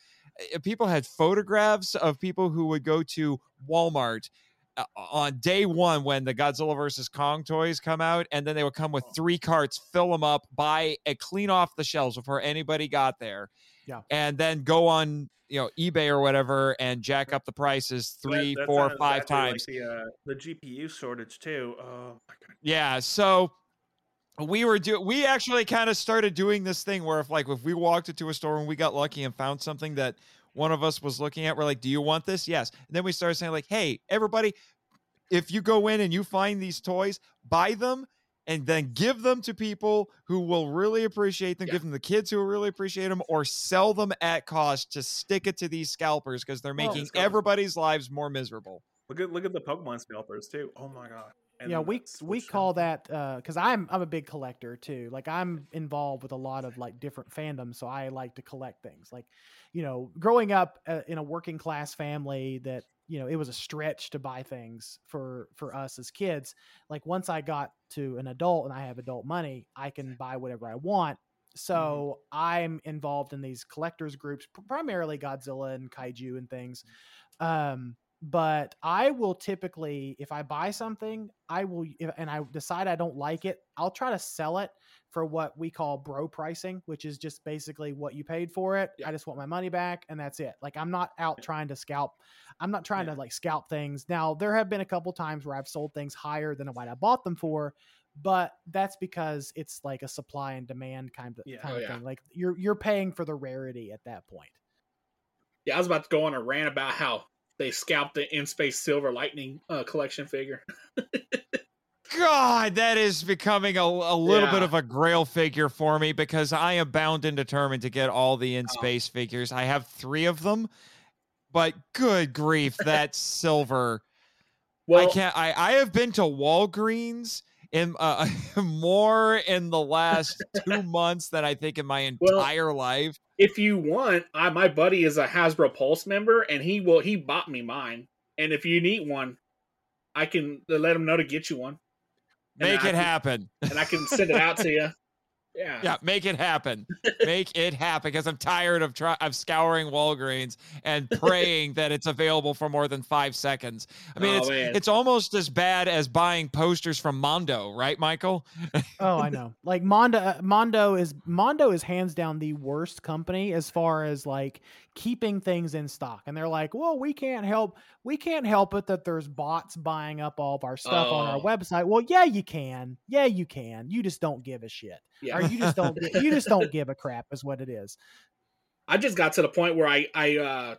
uh, people had photographs of people who would go to Walmart on day one when the Godzilla versus Kong toys come out, and then they would come with three carts, fill them up, buy a clean off the shelves before anybody got there, Yeah. and then go on you know eBay or whatever and jack up the prices three, That- four, five exactly like times. the uh, the GPU shortage too. Oh. Yeah, so we were do we actually kind of started doing this thing where if like if we walked into a store and we got lucky and found something that one of us was looking at, we're like, "Do you want this?" Yes. And then we started saying like, "Hey, everybody, if you go in and you find these toys, buy them." And then give them to people who will really appreciate them. Yeah. Give them the kids who will really appreciate them, or sell them at cost to stick it to these scalpers because they're oh, making scalpers- everybody's lives more miserable. Look at look at the Pokemon scalpers too. Oh my god. Yeah, we we call that because I'm I'm a big collector too. Like I'm involved with a lot of like different fandoms, so I like to collect things. Like, you know, growing up uh, in a working class family, that you know it was a stretch to buy things for for us as kids. Like once I got to an adult and I have adult money, I can buy whatever I want. So I'm involved in these collectors groups, primarily Godzilla and kaiju and things. Um, but I will typically, if I buy something, I will, if, and I decide I don't like it, I'll try to sell it for what we call bro pricing, which is just basically what you paid for it. Yeah. I just want my money back, and that's it. Like I'm not out trying to scalp. I'm not trying Yeah. to like scalp things. Now there have been a couple times where I've sold things higher than what I bought them for, but that's because it's like a supply and demand kind of Yeah. Oh, kind Oh, of yeah. thing. Like you're you're paying for the rarity at that point. Yeah, I was about to go on a rant about how they scalped the In Space Silver Lightning uh, collection figure. God, that is becoming a, a little bit of a grail figure for me because I am bound and determined to get all the Oh. in space figures. I have three of them, but good grief, that silver. Well, I can't. I I have been to Walgreens in uh, more in the last two months than I think in my Well, entire life. if you want, I, my buddy is a Hasbro Pulse member, and he will he bought me mine. And if you need one, I can let him know to get you one, Make it can- happen. and I can send it out to you. Yeah, Yeah, make it happen. Make it happen because I'm tired of try- of scouring Walgreens and praying that it's available for more than five seconds. I mean, Oh, it's man. it's almost as bad as buying posters from Mondo, right, Michael? Oh, I know. Like Mondo, uh, Mondo is Mondo is hands down the worst company as far as like keeping things in stock. And they're like, well, we can't help, we can't help it that there's bots buying up all of our stuff on our Oh. website. Well, yeah, you can. Yeah, you can. You just don't give a shit, yeah. or you just don't. you just don't give a crap, is what it is. I just got to the point where I I uh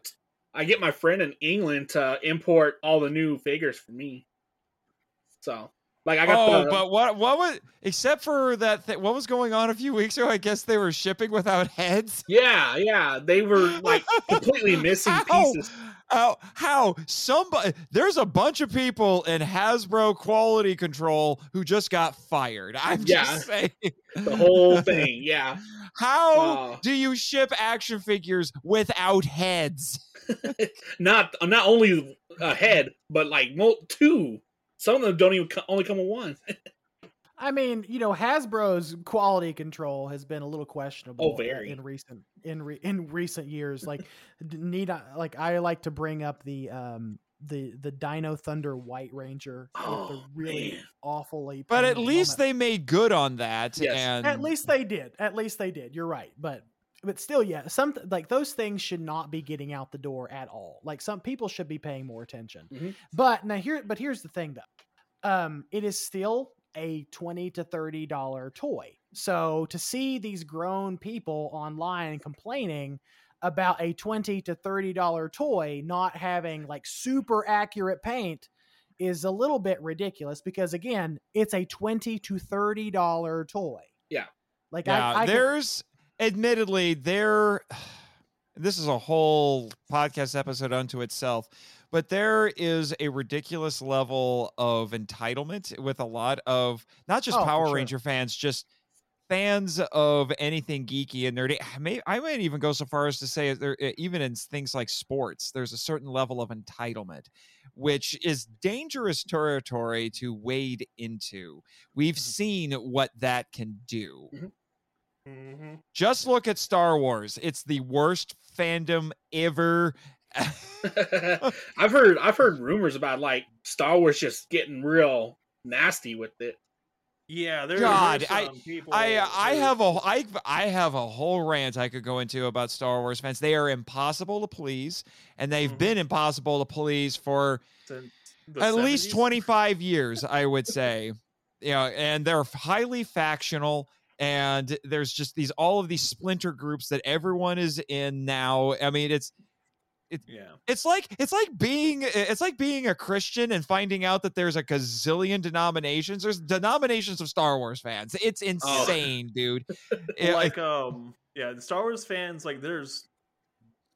I get my friend in England to import all the new figures for me. So like I got oh, the but what what was except for that th- what was going on a few weeks ago? I guess they were shipping without heads. yeah yeah they were like completely missing How? pieces. How? How? Somebody? There's a bunch of people in Hasbro quality control who just got fired. I'm Yeah. just saying. The whole thing, yeah. How Uh, do you ship action figures without heads? not not only a head, but like two. Some of them don't even co- only come with one. I mean, you know, Hasbro's quality control has been a little questionable. Oh, very. in recent in re, in recent years. Like, d- need I, like I like to bring up the um the the Dino Thunder White Ranger with the Oh, really man. awfully. But at least helmet. they made good on that. Yes. And at least they did. At least they did. You're right, but. But still, yeah, some like those things should not be getting out the door at all. Like some people should be paying more attention. Mhm. But now here, but here's the thing though, um, it is still a twenty to thirty dollar toy. So to see these grown people online complaining about a twenty to thirty dollar toy not having like super accurate paint is a little bit ridiculous because again, it's a twenty to thirty dollar toy. Yeah. like yeah, I, I can- there's admittedly there. This is a whole podcast episode unto itself, but there is a ridiculous level of entitlement with a lot of not just Oh, Power sure. Ranger fans, just fans of anything geeky and nerdy. I may I might even go so far as to say there even in things like sports, there's a certain level of entitlement, which is dangerous territory to wade into. We've Mhm. seen what that can do. Mhm. Mhm. Just look at Star Wars. It's the worst fandom ever. I've heard I've heard rumors about like Star Wars just getting real nasty with it. Yeah, there. God, there's I- people I uh, I have a I I have a whole rant I could go into about Star Wars fans. They are impossible to please, and they've Mhm. been impossible to please for since the at least 25 years i would say you know and they're highly factional and there's just these all of these splinter groups that everyone is in now. I mean it's Yeah, it's like it's like being it's like being a christian and finding out that there's a gazillion denominations. There's denominations of star wars fans. It's insane dude. Yeah, like um, yeah, the Star Wars fans like there's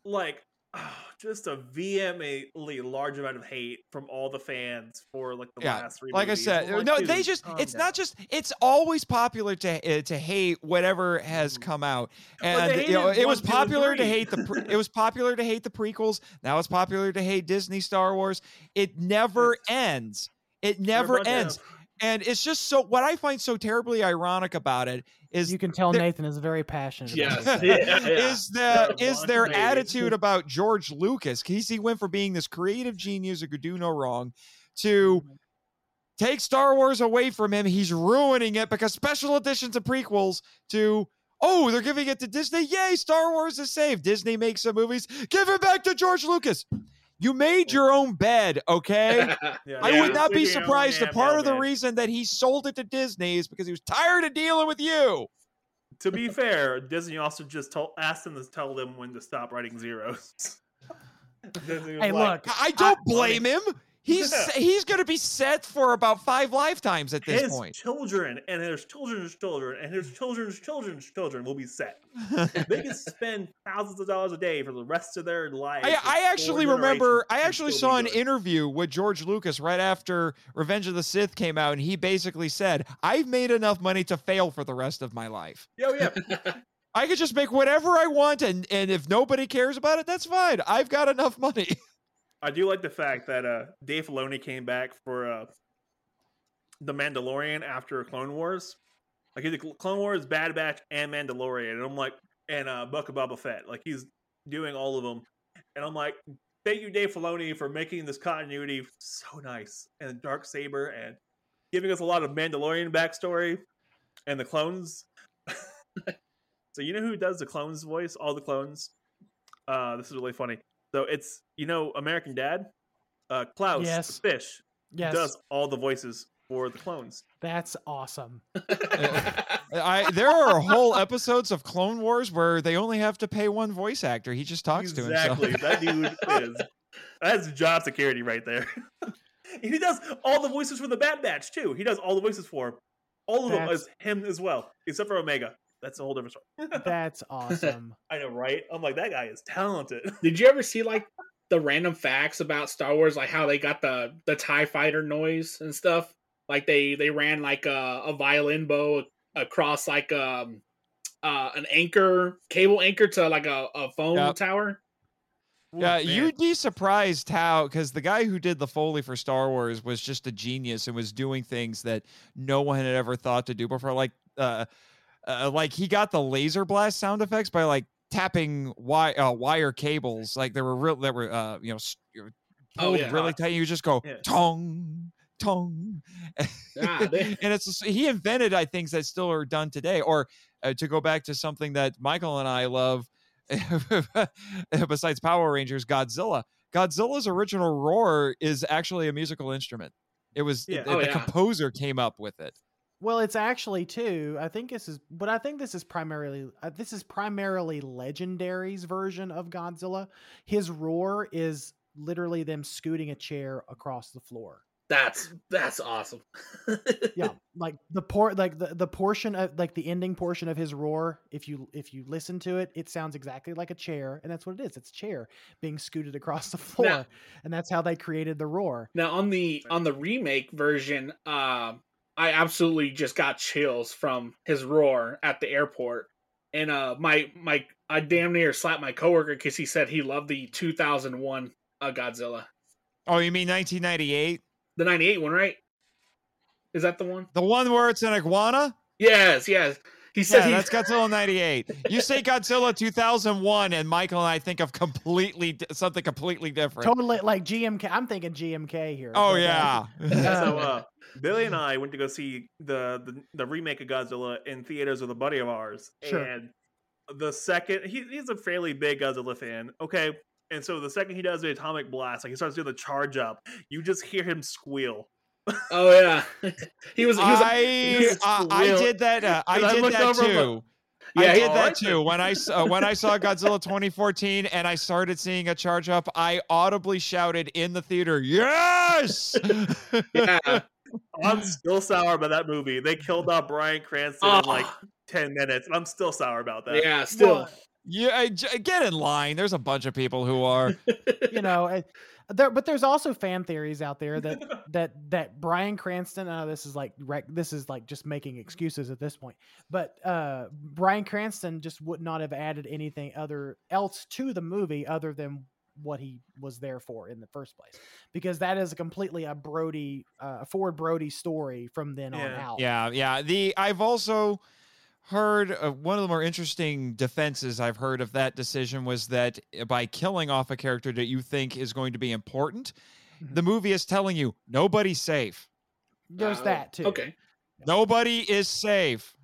like just a vehemently large amount of hate from all the fans for like the Yeah, last three. like I said, I'm no, dude, they just it's down. not just it's always popular to uh, to hate whatever has Mhm. come out. And you know, it was one, two, and popular to hate the pre- it was popular to hate the prequels. Now it's popular to hate Disney Star Wars. It never ends. It never ends. And it's just so what I find so terribly ironic about it is You can tell there- Nathan is very passionate. Yes. this. Yeah, yeah. is They're the a is their of attitude about George Lucas. He's he went from being this creative genius who could do no wrong to take Star Wars away from him. He's ruining it because special editions and prequels to oh they're giving it to Disney. Yay, Star Wars is saved. Disney makes some movies. Give it back to George Lucas. You made your own bed, okay? Yeah, I yeah, would not be surprised. yeah, The part of the man. reason that he sold it to Disney is because he was tired of dealing with you. To be fair, Disney also just told asked them to tell them when to stop writing zeros. Hey, like, look, I don't blame him. He's Yeah. he's going to be set for about five lifetimes at this his point. children and his children's children and his children's children's children will be set. They can spend thousands of dollars a day for the rest of their life. I, I actually remember. I actually saw an good. interview with George Lucas right after Revenge of the Sith came out, and he basically said, "I've made enough money to fail for the rest of my life. Yeah, oh, yeah. I could just make whatever I want, and and if nobody cares about it, that's fine. I've got enough money." I do like the fact that uh, Dave Filoni came back for uh, the Mandalorian after Clone Wars. Like he Clone Wars, Bad Batch, and Mandalorian, and I'm like, and uh, Book of Boba Fett. Like he's doing all of them, and I'm like, thank you, Dave Filoni, for making this continuity so nice and Dark Saber and giving us a lot of Mandalorian backstory and the clones. so you know who does the clones voice? All the clones. Uh, this is really funny. So it's you know American Dad, uh, Klaus Yes. the fish Yes, does all the voices for the clones. that's awesome. I there are whole episodes of Clone Wars where they only have to pay one voice actor. He just talks exactly. to himself. that dude is that's job security right there. He does all the voices for the Bad Batch too. He does all the voices for him. all of them That's- as him as well, except for Omega. That's a whole different story. That's awesome. I know, right? I'm like that guy is talented. Did you ever see like the random facts about Star Wars, like how they got the the Tie Fighter noise and stuff? Like they they ran like a, a violin bow across like um uh an anchor cable anchor to like a, a phone Yep. tower. Yeah, Man. you'd be surprised how because the guy who did the foley for Star Wars was just a genius and was doing things that no one had ever thought to do before. Like, uh, uh like he got the laser blast sound effects by like tapping wi- uh, wire cables. Like there were real, there were uh, you know, s- you were Oh, pulled yeah. really tight. You just go Yeah. tong tong, Ah, they- and it's he invented I things that still are done today. Or uh, to go back to something that Michael and I love, besides Power Rangers, Godzilla. Godzilla's original roar is actually a musical instrument. It was Yeah. the, Oh, the composer came up with it. Well, it's actually too. I think this is, but I think this is primarily uh, this is primarily Legendary's version of Godzilla. His roar is literally them scooting a chair across the floor. That's that's awesome. Yeah, like the por like the, the portion of like the ending portion of his roar. If you if you listen to it, it sounds exactly like a chair, and that's what it is. It's a chair being scooted across the floor, and that's how they created the roar. Now on the on the remake version, um, I absolutely just got chills from his roar at the airport, and uh, my my I damn near slapped my coworker because he said he loved the 2001 uh, Godzilla, Oh, you mean 1998? the 98 one, right? Is that the one? The one where it's an iguana? Yes, yes. He said Yeah, he, that's Godzilla 98. You say Godzilla 2001, and Michael and I think of completely something completely different. Totally like GMK. I'm thinking GMK here. Oh, but, uh, yeah. so uh, Billy and I went to go see the, the the remake of Godzilla in theaters with a buddy of ours, Sure. and the second he, he's a fairly big Godzilla fan. Okay, and so the second he does the atomic blast, like he starts doing the charge up, you just hear him squeal. Oh yeah, he was. He was I, was I I did that. Uh, I And I did that over, I'm like, too. yeah, I did that alright too. When I s- uh, when I saw Godzilla 2014 and I started seeing a charge up, I audibly shouted in the theater, "Yes!" yeah. I'm still sour about that movie. They killed off Bryan Cranston in like Oh. ten minutes, I'm still sour about that. Yeah, still. Well, yeah, I- j- get in line. There's a bunch of people who are. you know, uh, there, but there's also fan theories out there that that that Bryan Cranston. Uh, this is like rec- this is like just making excuses at this point. But uh, Bryan Cranston just would not have added anything other else to the movie other than what he was there for in the first place, because that is a completely a Brody, uh, Ford Brody story from then on out. Yeah, yeah. The I've also heard uh, one of the more interesting defenses I've heard of that decision was that uh, by killing off a character that you think is going to be important, Mhm. the movie is telling you nobody's safe. There's Uh, that too. Okay. Nobody is safe.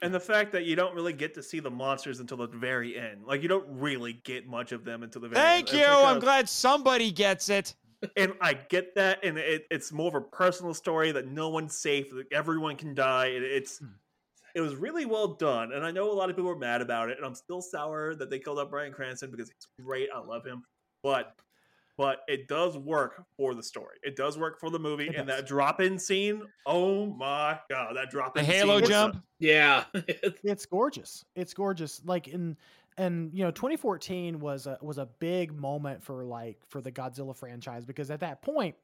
And the fact that you don't really get to see the monsters until the very end. Like you don't really get much of them until the very Thank end. Thank you. It's I'm glad somebody gets it. and I get that, and it, it's more of a personal story that no one's safe, that everyone can die, and it's Hmm. It was really well done. And I know a lot of people were mad about it, and I'm still sour that they killed up Bryan Cranston because he's great. I love him, but but it does work for the story. It does work for the movie, It and does. that drop in scene. Oh my god, that drop The in Halo scene. jump. Yeah. it's gorgeous it's gorgeous like in and you know 2014 was a was a big moment for like for the godzilla franchise because at that point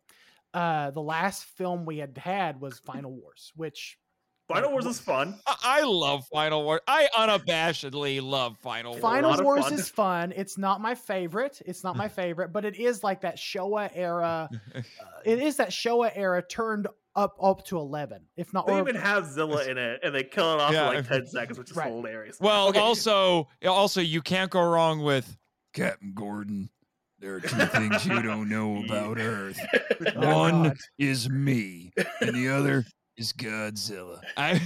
uh the last film we had had was final wars which Final Wars is fun. I I love Final Wars. I unabashedly love Final It's a War. final wars fun. is fun it's not my favorite it's not my favorite but it is like that showa era uh, it is that showa era turned up up to 11 if not They or, even have Zilla in it, and they kill it off Yeah. in like ten seconds, which is Right. hilarious. Well, Okay. also, also, you can't go wrong with Captain Gordon. There are two things you don't know about Earth. One is me, and the other is Godzilla. I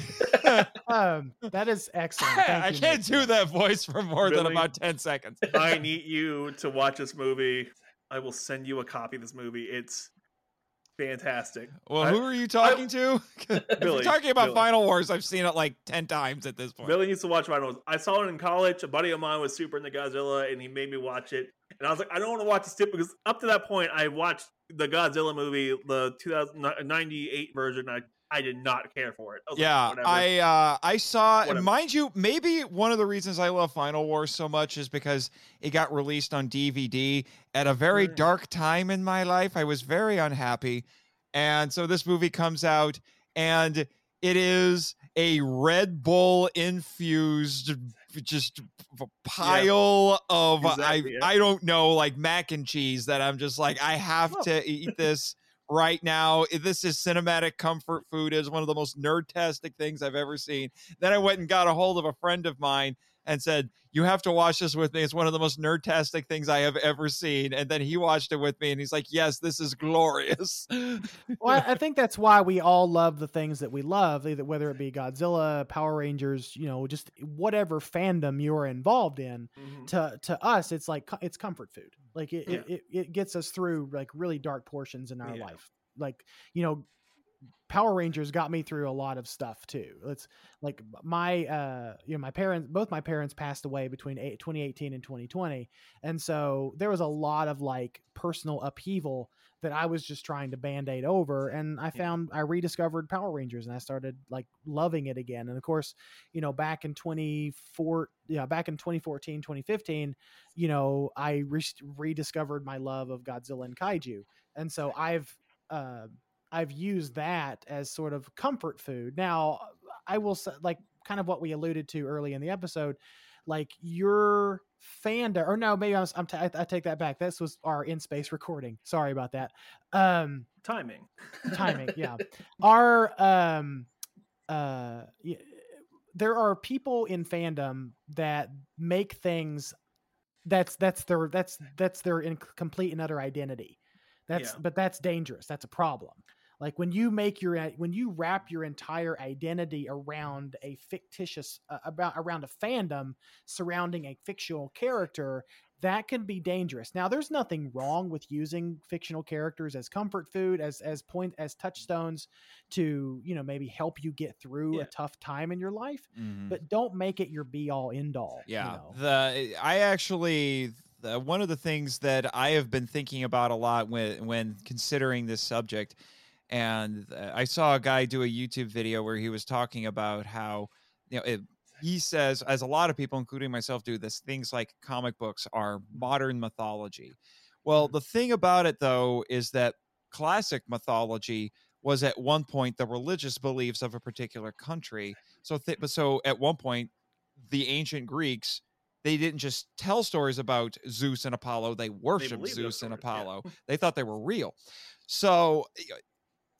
um that is excellent Thank I you, can't Nick. do that voice for more than about ten seconds. I need you to watch this movie. I will send you a copy of this movie. It's fantastic. Well, I- who are you talking to? if you're Billy, talking about Billy. Final Wars, I've seen it like ten times at this point. Billy needs to watch Final Wars. I saw it in college. A buddy of mine was super into Godzilla, and he made me watch it. And I was like, I don't want to watch this tip because up to that point, I watched the Godzilla movie, the 2098 version. I I did not care for it. I was like, Yeah. I uh, I saw. Whatever. Mind you, maybe one of the reasons I love Final Wars so much is because it got released on DVD at a very Right. dark time in my life. I was very unhappy, and so this movie comes out, and it is a Red Bull infused just pile of exactly, yeah. I I don't know like mac and cheese that I'm just like I have to eat this right now. Eh, this is cinematic comfort food. is one of the most nerd-tastic things I've ever seen. Then I went and got a hold of a friend of mine and said, "You have to watch this with me. It's one of the most nerd-tastic things I have ever seen." And then he watched it with me, and he's like, "Yes, this is glorious." well, I- think that's why we all love the things that we love, either whether it be Godzilla, Power Rangers, you know, just whatever fandom you're involved in. Mhm. To to us, it's like it's comfort food. Like it, Yeah. it, it, it gets us through like really dark portions in our Yeah. life. Like you know, Power Rangers got me through a lot of stuff too. It's like my uh you know my parents both my parents passed away between 2018 and 2020 and so there was a lot of like personal upheaval that I was just trying to band-aid over. And I found I rediscovered Power Rangers and I started like loving it again. And of course you know back in 24 yeah back in 2014 2015 you know I re- rediscovered my love of Godzilla and Kaiju. And so I've uh I've used that as sort of comfort food. Now, I will say, like, kind of what we alluded to early in the episode, like your fandom, or no, maybe I'm, I'm t- I, I take that back. This was our in space recording. Sorry about that. Um, timing. timing, yeah. Our um, uh, there are people in fandom that make things that's that's their that's that's their in complete and utter identity. That's Yeah. but that's dangerous. That's a problem. Like when you make your when you wrap your entire identity around a fictitious uh, about around a fandom surrounding a fictional character, that can be dangerous. Now, there's nothing wrong with using fictional characters as comfort food, as as point as touchstones to you know maybe help you get through Yeah. a tough time in your life. Mhm. But don't make it your be all end all. you Yeah, know? the I actually the, one of the things that I have been thinking about a lot when when considering this subject, and uh, I saw a guy do a YouTube video where he was talking about how you know it, he says, as a lot of people, including myself, do this things like comic books are modern mythology. Well, the thing about it though is that classic mythology was at one point the religious beliefs of a particular country. So, th- so at one point, the ancient Greeks they didn't just tell stories about Zeus and Apollo; they worshipped those Zeus and stories, yeah. Apollo. They thought they were real. So,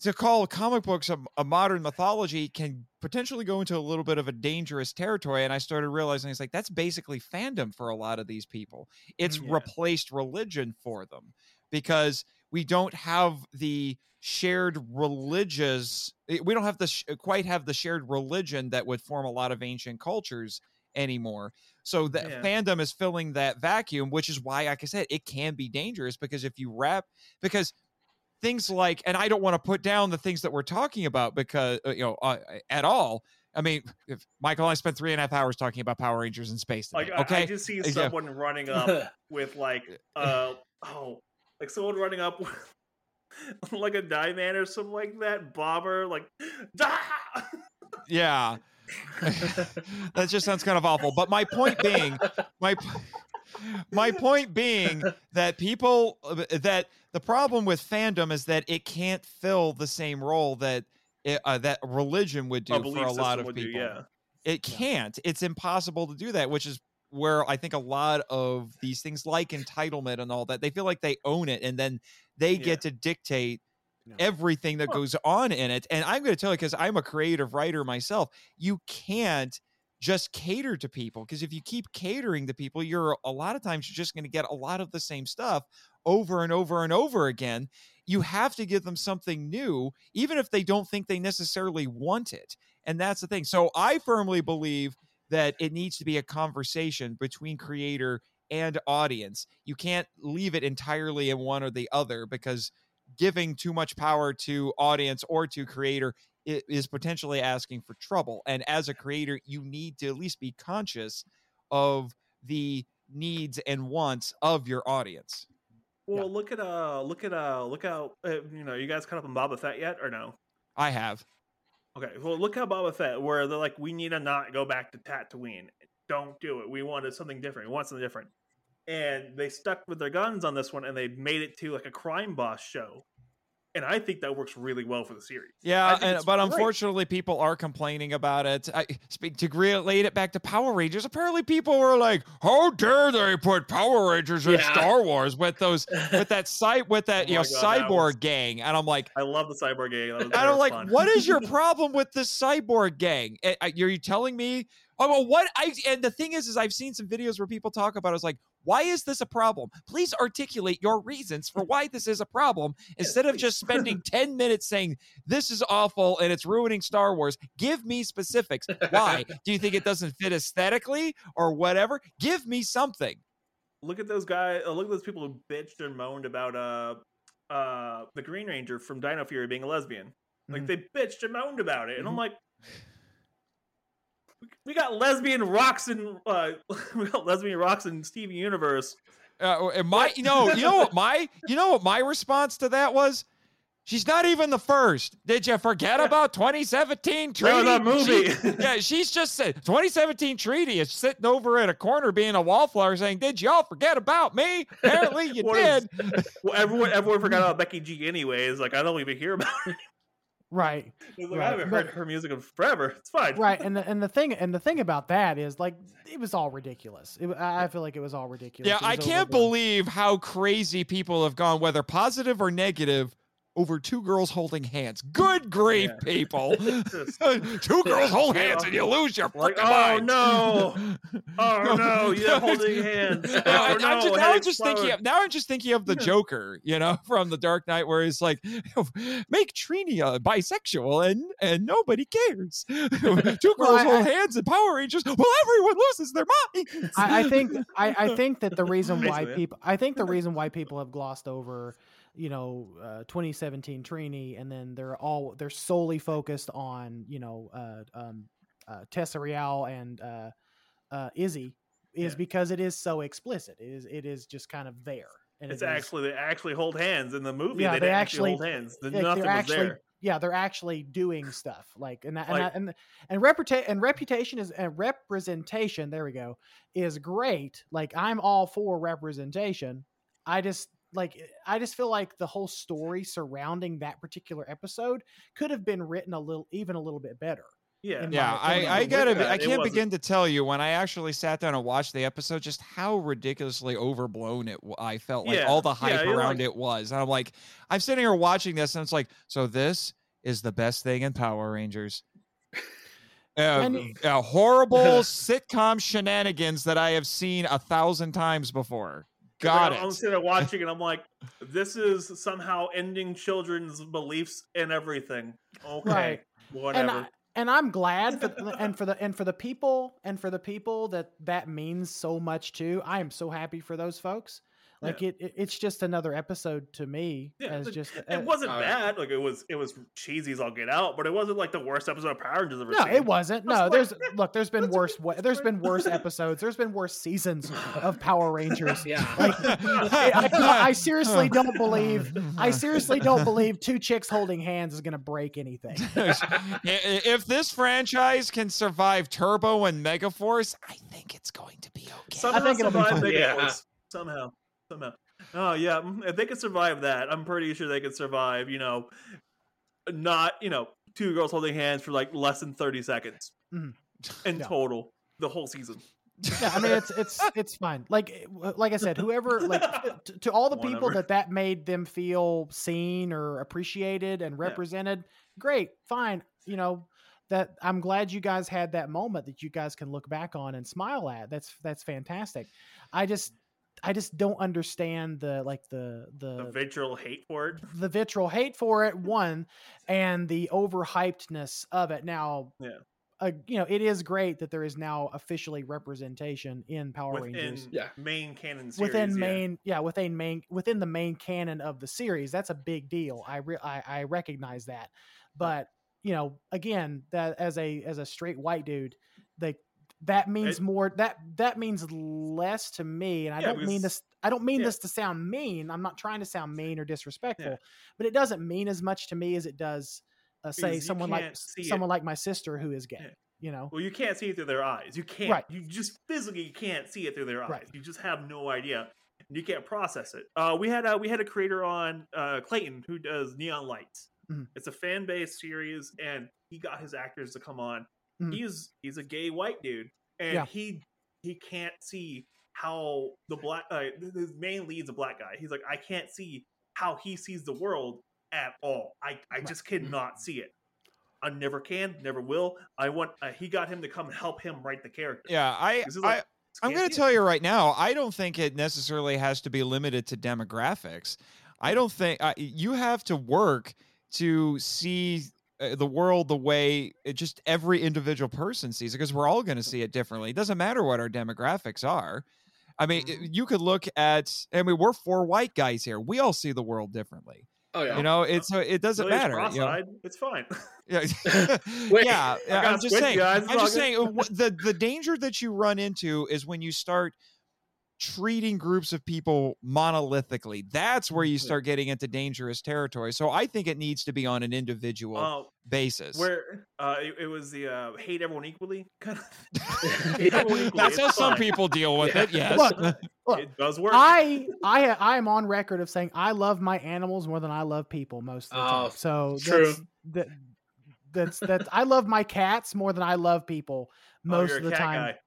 to call comic books a, a modern mythology can potentially go into a little bit of a dangerous territory. And I started realizing it's like that's basically fandom for a lot of these people. It's Mhm. Yeah. replaced religion for them because we don't have the shared religious eh, we don't have the sh- quite have the shared religion that would form a lot of ancient cultures anymore so that Yeah. fandom is filling that vacuum which is why like i said it can be dangerous because if you wrap because things like and i don't want to put down the things that we're talking about because uh, you know uh, at all i mean if michael and i spent three and a half hours talking about power rangers in space today, Like I- okay I just see Yeah. someone running up with like uh oh like someone running up with like a Diamond or something like that, bobber like "Dah!" yeah that just sounds kind of awful but my point being my my point being that people uh, that the problem with fandom is that it can't fill the same role that it, uh, that religion would do a for a lot of would do, people yeah. it can't it's impossible to do that which is where i think a lot of these things like entitlement and all that they feel like they own it and then they Yeah. get to dictate Yeah. everything that Well- goes on in it and i'm going to tell you because i'm a creative writer myself you can't just cater to people because if you keep catering to people you're a lot of times you're just going to get a lot of the same stuff over and over and over again you mm. have to give them something new even if they don't think they necessarily want it and that's the thing. So i firmly believe that it needs to be a conversation between creator and audience. You can't leave it entirely in one or the other because giving too much power to audience or to creator is potentially asking for trouble and as a creator you need to at least be conscious of the needs and wants of your audience Well, look at uh, look at uh, look how uh, you know you guys caught up on Boba Fett yet or no? i have Okay, well look how Boba Fett, where they're like, we need to not go back to Tatooine. Don't do it. We wanted something different. We want something different. And they stuck with their guns on this one, and they made it to like a crime boss show. And I think that works really well for the series. Yeah, and, but great. unfortunately, people are complaining about it. I speak to relate it back to Power Rangers. Apparently, people were like, "How dare they put Power Rangers in Yeah. Star Wars with those with that site with that Oh you know God, cyborg was- gang?" And I'm like, I love the cyborg gang. And I'm was like, fun. what is your problem with the cyborg gang? Are you telling me? Oh, well, what I and the thing is, is I've seen some videos where people talk about. it, It's like, why is this a problem? Please articulate your reasons for why this is a problem instead of just spending ten minutes saying this is awful and it's ruining Star Wars. Give me specifics. Why? Do you think it doesn't fit aesthetically or whatever? Give me something. look at those guys. Uh, look at those people who bitched and moaned about uh, uh, the Green Ranger from Dino Fury being a lesbian. Like Mhm. they bitched and moaned about it, and I'm Mhm. like, we- got lesbian rocks and uh, we got lesbian rocks in Steven Universe. Uh, and my, you know, you know what my, you know what my response to that was. She's not even the first. Did you forget about 2017 Trini? No, that She- movie. yeah, she's just said 2017 Trini is sitting over in a corner being a wallflower saying, "Did y'all forget about me? Apparently you What is- did." well, everyone everyone forgot about Becky G. Anyways, like I don't even hear about it. Right. Like, Right, I haven't but- heard her music in forever. It's fine. right and the, and the thing and the thing about that is like it was all ridiculous it, I I feel like it was all ridiculous Yeah, I can't overblown. believe how crazy people have gone, whether positive or negative, over two girls holding hands. Good grief, Yeah. people! Just- two girls hold hands and you lose your Like, frickin' oh, mind. no. Oh no, you're holding hands. Oh, I- no, I'm just, now I'm just thinking. Of, now I'm just thinking of the Joker, you know, from the Dark Knight, where he's like, "Make Trini bisexual, and and nobody cares." Two girls Well, I- hold I- hands and Power Rangers. Well, everyone loses their minds. I, I think I, I think that the reason why Basically, yeah. people I think the reason why people have glossed over, you know, uh, 2017 Trini, and then they're all they're solely focused on you know uh, um, uh, Tessa Rao and uh, uh, Izzy is Yeah. because it is so explicit. It is it is just kind of there. And It's it is- actually they actually hold hands in the movie. Yeah, they, they didn't actually- hold hands. The, like, nothing they're was actually there. yeah they're actually doing stuff like and that, and that, and and reputa- and reputation is and representation there we go is great like i'm all for representation i just like i just feel like the whole story surrounding that particular episode could have been written a little even a little bit better Yeah, Yeah, my I, opinion. I gotta. Be, I can't begin to tell you when I actually sat down and watched the episode just how ridiculously overblown it. I felt like Yeah, all the hype you're around like- it was. And I'm like, I'm sitting here watching this, and it's like, so this is the best thing in Power Rangers. Uh, And- uh, horrible sitcom shenanigans that I have seen a thousand times before. 'Cause, like, Got I'm, I'm it. sitting there watching, and I'm like, this is somehow ending children's beliefs and everything. Okay, Right. whatever. and I, and I'm glad for and for the and for the people and for the people that that means so much to. I am so happy for those folks. Like it, it it's just another episode to me Yeah, as the- just it uh, wasn't yeah. bad. Like it was, it was cheesy as all get out, but it wasn't like the worst episode of Power Rangers ever No, seen. it wasn't. No, like- there's look. There's been worse. wa- There's been worse episodes. There's been worse seasons of Power Rangers. Yeah. Like, I, I, I seriously don't believe. I seriously don't believe two chicks holding hands is gonna break anything. I- i- if this franchise can survive Turbo and Megaforce, I think it's going to be okay. Somehow think it'll be survive fine. Yeah. Megaforce. Somehow, somehow. Oh yeah, mm, if they could survive that, I'm pretty sure they could survive. You know, not you know two girls holding hands for like less than 30 seconds Mhm. in Yeah. total the whole season. yeah, I mean it's it's it's fine. Like eh, like I said, whoever like to, to all the people that that made them feel seen or appreciated and represented, great, fine. You know that I'm glad you guys had that moment that you guys can look back on and smile at. That's that's fantastic. I just I just don't understand the like the The the vitriol hate for it. the vitriol hate for it one and the overhypedness of it now Yeah. uh, you know it is great that there is now officially representation in power within rangers Yeah. main canon series. within main yeah within main within the main canon of the series that's a big deal i re- I, I recognize that but you know again that as a as a straight white dude like that means It- more that that means less to me and i Yeah, don't mean this i don't mean yeah. this to sound mean i'm not trying to sound mean or disrespectful but it doesn't mean as much to me as it does uh, say someone like can't it. someone like my sister who is gay Yeah. you know Well, you can't see it through their eyes. You can't. Right. You just physically can't see it through their eyes. Right. You just have no idea. And you can't process it. Uh, we had a we had a creator on uh, Clayton who does Neon Lights. Mhm. It's a fan based series, and he got his actors to come on. Mhm. He's he's a gay white dude, and Yeah. he he can't see how the black uh, his main lead's a black guy. He's like, I can't see how he sees the world at all. I I Right. just cannot see it. I never can, never will. I want. Uh, he got him to come and help him write the character. Yeah, I, This I like, I'm going to tell you right now, I don't think it necessarily has to be limited to demographics. I don't think uh, you have to work to see uh, the world the way it just every individual person sees it because we're all going to see it differently. It doesn't matter what our demographics are. I mean, Mhm. you could look at, I mean, we're four white guys here. We all see the world differently. Oh yeah. You know, it's uh, it doesn't Billy's matter. you know? It's fine. Yeah, Wait, yeah. I'm just saying. I'm just saying. uh, the the danger that you run into is when you start treating groups of people monolithically. That's where you start getting into dangerous territory. So I think it needs to be on an individual Uh, basis. where uh, it, it was the uh, hate everyone equally kind of. Equally, That's how it's some people deal with Yeah. it. Yes. Look, look, It does work. I I I am on record of saying I love my animals more than I love people most of the Oh, time. So true. that's that, that's that I love my cats more than I love people Oh, most you're of the time. guy.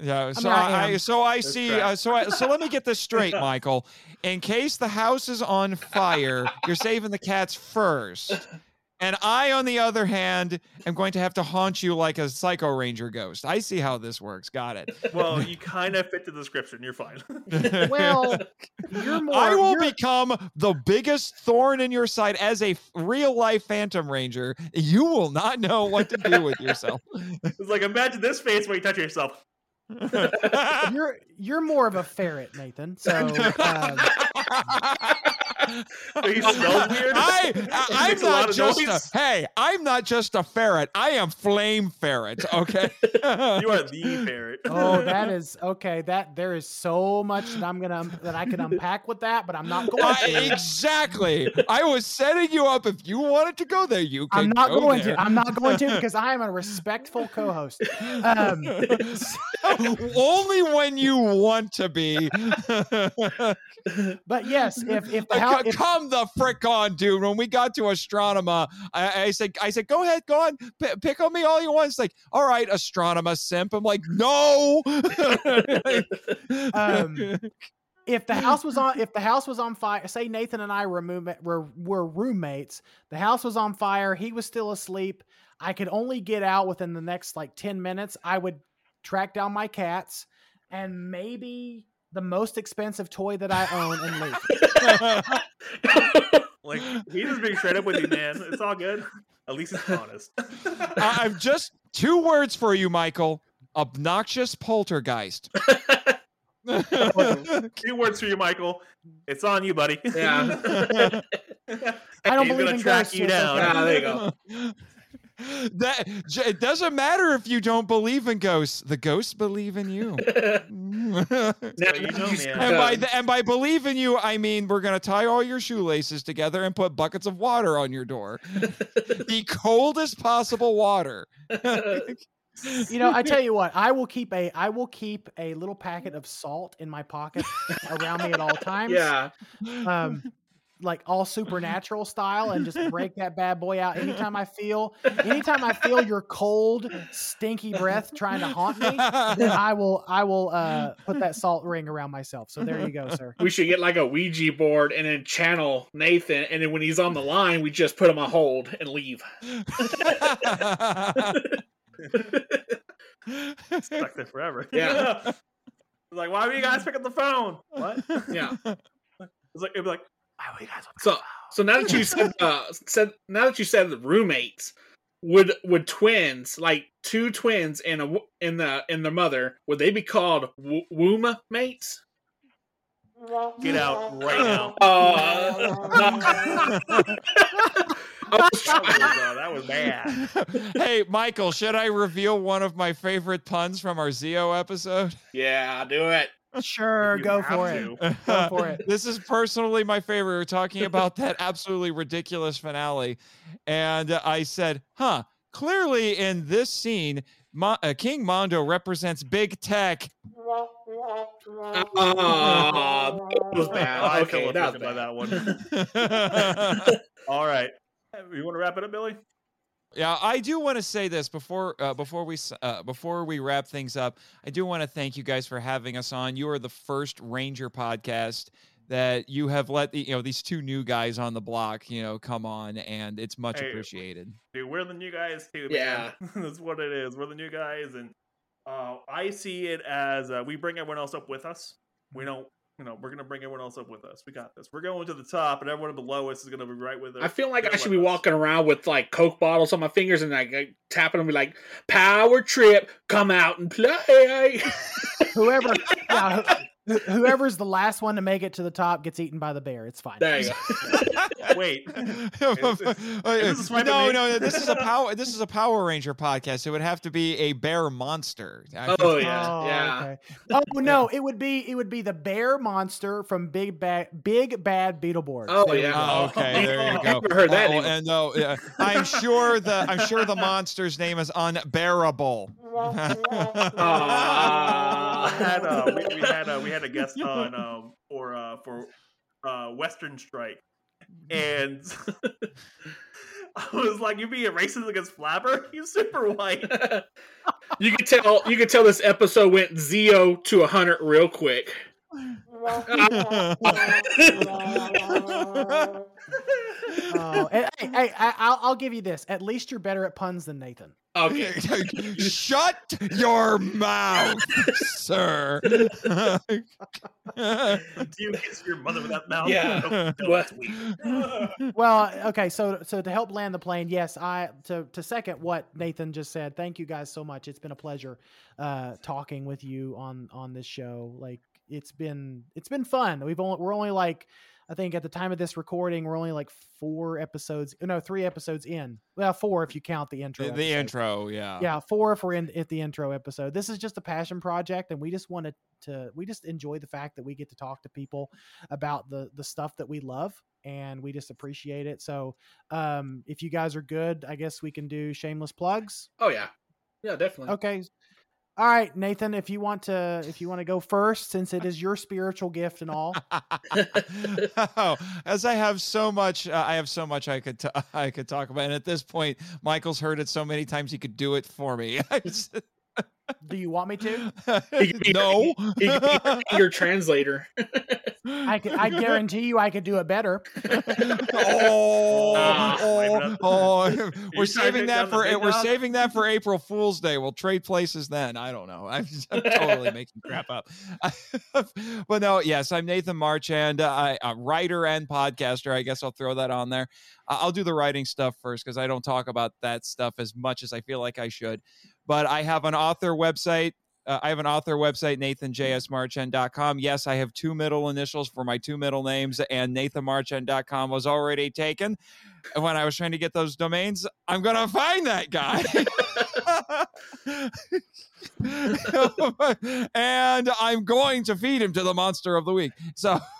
Yeah, so mean, I I, so I That's see. Uh, so I, so let me get this straight, Michael. In case the house is on fire, you're saving the cats first, and I, on the other hand, am going to have to haunt you like a Psycho Ranger ghost. I see how this works. Got it. Well, you kind of fit the description. You're fine. Well, you're more. I will you're- become the biggest thorn in your side as a real life Phantom Ranger. You will not know what to do with yourself. it's like imagine this face when you touch yourself. You're you're more of a ferret, Nathan. So um, He smells weird. I, I I'm makes a not of just a, noise. hey, I'm not just a ferret. I am flame ferret. Okay. You are the ferret. oh, that is okay. That there is so much that I'm gonna um, that I can unpack with that, but I'm not going I- to. exactly. I was setting you up. If you wanted to go there, you can. I'm not go going there. to. I'm not going to because I am a respectful co-host. Um, Only when you want to be. but yes, if if the Uh, house, if, come the frick on, dude. When we got to Astronema, I, I said, I said, go ahead, go on, P- pick on me all you want. It's like, all right, Astronema simp. I'm like, no. Um, if the house was on if the house was on fire say nathan and i were, were were roommates the house was on fire he was still asleep i could only get out within the next like 10 minutes i would track down my cats and maybe the most expensive toy that i own and leave Like he's just being straight up with you, man. It's all good. At least it's honest. I- I've just two words for you, Michael. Obnoxious poltergeist. Two words for you, Michael. It's on you, buddy. Yeah. I don't He's believe gonna in track ghosts, you down. okay. Ah, there you go. That it doesn't matter if you don't believe in ghosts. The ghosts believe in you. Now, you know, you. And by the, and by believe in you, I mean we're gonna tie all your shoelaces together and put buckets of water on your door, the coldest possible water. you know i tell you what i will keep a i will keep a little packet of salt in my pocket around me at all times yeah. um like all supernatural style and just break that bad boy out anytime I feel anytime I feel your cold stinky breath trying to haunt me then I will I will uh put that salt ring around myself so there you go sir We should get like a Ouija board and then channel Nathan, and then when he's on the line, we just put him on hold and leave. Stuck there forever. Yeah. Like, why were you guys picking up the phone? What? Yeah. It's like it'd be like, why you guys So, so now that you said, uh, said now that you said the roommates, would would twins like two twins and a in the in their mother would they be called w- womb mates? Get out right now. Uh, I was That was, uh, that was bad. hey, Michael, should I reveal one of my favorite puns from our Zeo episode? yeah, I'll do it. Sure go for to. it Go for it. This is personally my favorite. We're talking about that absolutely ridiculous finale. And uh, I said, huh, clearly in this scene, Mo- uh, King Mondo represents big tech. Ah, that was bad. I Okay, feel that was offended by bad. that one. All right. You want to wrap it up, Billy? Yeah, I do want to say this before uh, before we uh, before we wrap things up. I do want to thank you guys for having us on. You are the first Ranger podcast that you have let the, you know these two new guys on the block you know come on, and it's much Hey, appreciated. Dude, we're the new guys too, Yeah. That's what it is. We're the new guys, and uh, I see it as uh, we bring everyone else up with us. We don't, you know, we're gonna bring everyone else up with us. We got this. We're going to the top, and everyone below us is gonna be right with us. I feel like I should be us. walking around with like Coke bottles on my fingers and like, like, tapping them, be like, "Power trip, come out and play." whoever yeah, who- whoever's the last one to make it to the top gets eaten by the bear it's fine there you go. Wait, no, this a swipe at me? no, this is a power. This is a Power Ranger podcast. It would have to be a bear monster. I Oh yeah, Oh, yeah. okay. Oh no, it would be it would be the bear monster from Big Bad Big Bad Beetleborgs. Oh, There yeah. Oh, okay, there you go. Never heard that Oh, and no, yeah, I'm sure the I'm sure the monster's name is unbearable. Aw. we had uh, we, we had uh, we had a guest on um, for uh, for uh, Western Strike, and I was like, "You being racist against Flabber? He's super white." you could tell. You could tell this episode went zero to a hundred real quick. Oh, and- hey, hey, I, I'll, I'll give you this. At least you're better at puns than Nathan. Okay. Shut your mouth, sir. Do you kiss your mother with that mouth? Yeah. No, no, What? that's. Well, okay, so so to help land the plane, yes, I to to second what Nathan just said. Thank you guys so much. It's been a pleasure uh talking with you on on this show. Like it's been it's been fun. We've only we're only like I think at the time of this recording, we're only like four episodes, no, three episodes in. Well, four if you count the intro. the, the intro, yeah. yeah four if we're in at the intro episode this is just a passion project and we just wanted to we just enjoy the fact that we get to talk to people about the the stuff that we love and we just appreciate it so um if you guys are good i guess we can do shameless plugs Oh yeah. Yeah, definitely. okay all right nathan if you want to if you want to go first since it is your spiritual gift and all oh, as I have so much, uh, I have so much I could t- I could talk about. And at this point, Michael's heard it so many times he could do it for me. I just- do you want me to He could be- no, He could be your translator. i could i guarantee you i could do it better oh, Ah, oh, oh, we're saving that for we're dog? saving that for April Fool's Day. We'll trade places then. I don't know. I'm, just, I'm totally making crap up. but no, yes, I'm Nathan Marchand, I, a writer and podcaster. I guess I'll throw that on there. I- I'll do the writing stuff first because I don't talk about that stuff as much as I feel like I should. But I have an author website. Uh, I have an author website, nathanjsmarchand.com. Yes, I have two middle initials for my two middle names, and nathanmarchand.com was already taken. And when I was trying to get those domains, I'm going to find that guy. and I'm going to feed him to the monster of the week. So.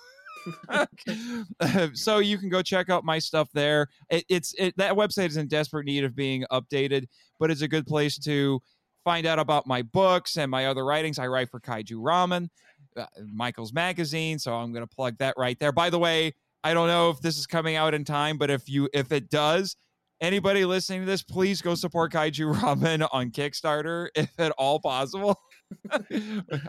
so you can go check out my stuff there. It, it's it, that website is in desperate need of being updated, but it's a good place to find out about my books and my other writings. I write for Kaiju Ramen, uh, Michael's magazine, so I'm going to plug that right there. By the way, I don't know if this is coming out in time, but if you if it does, anybody listening to this, please go support Kaiju Ramen on Kickstarter if at all possible.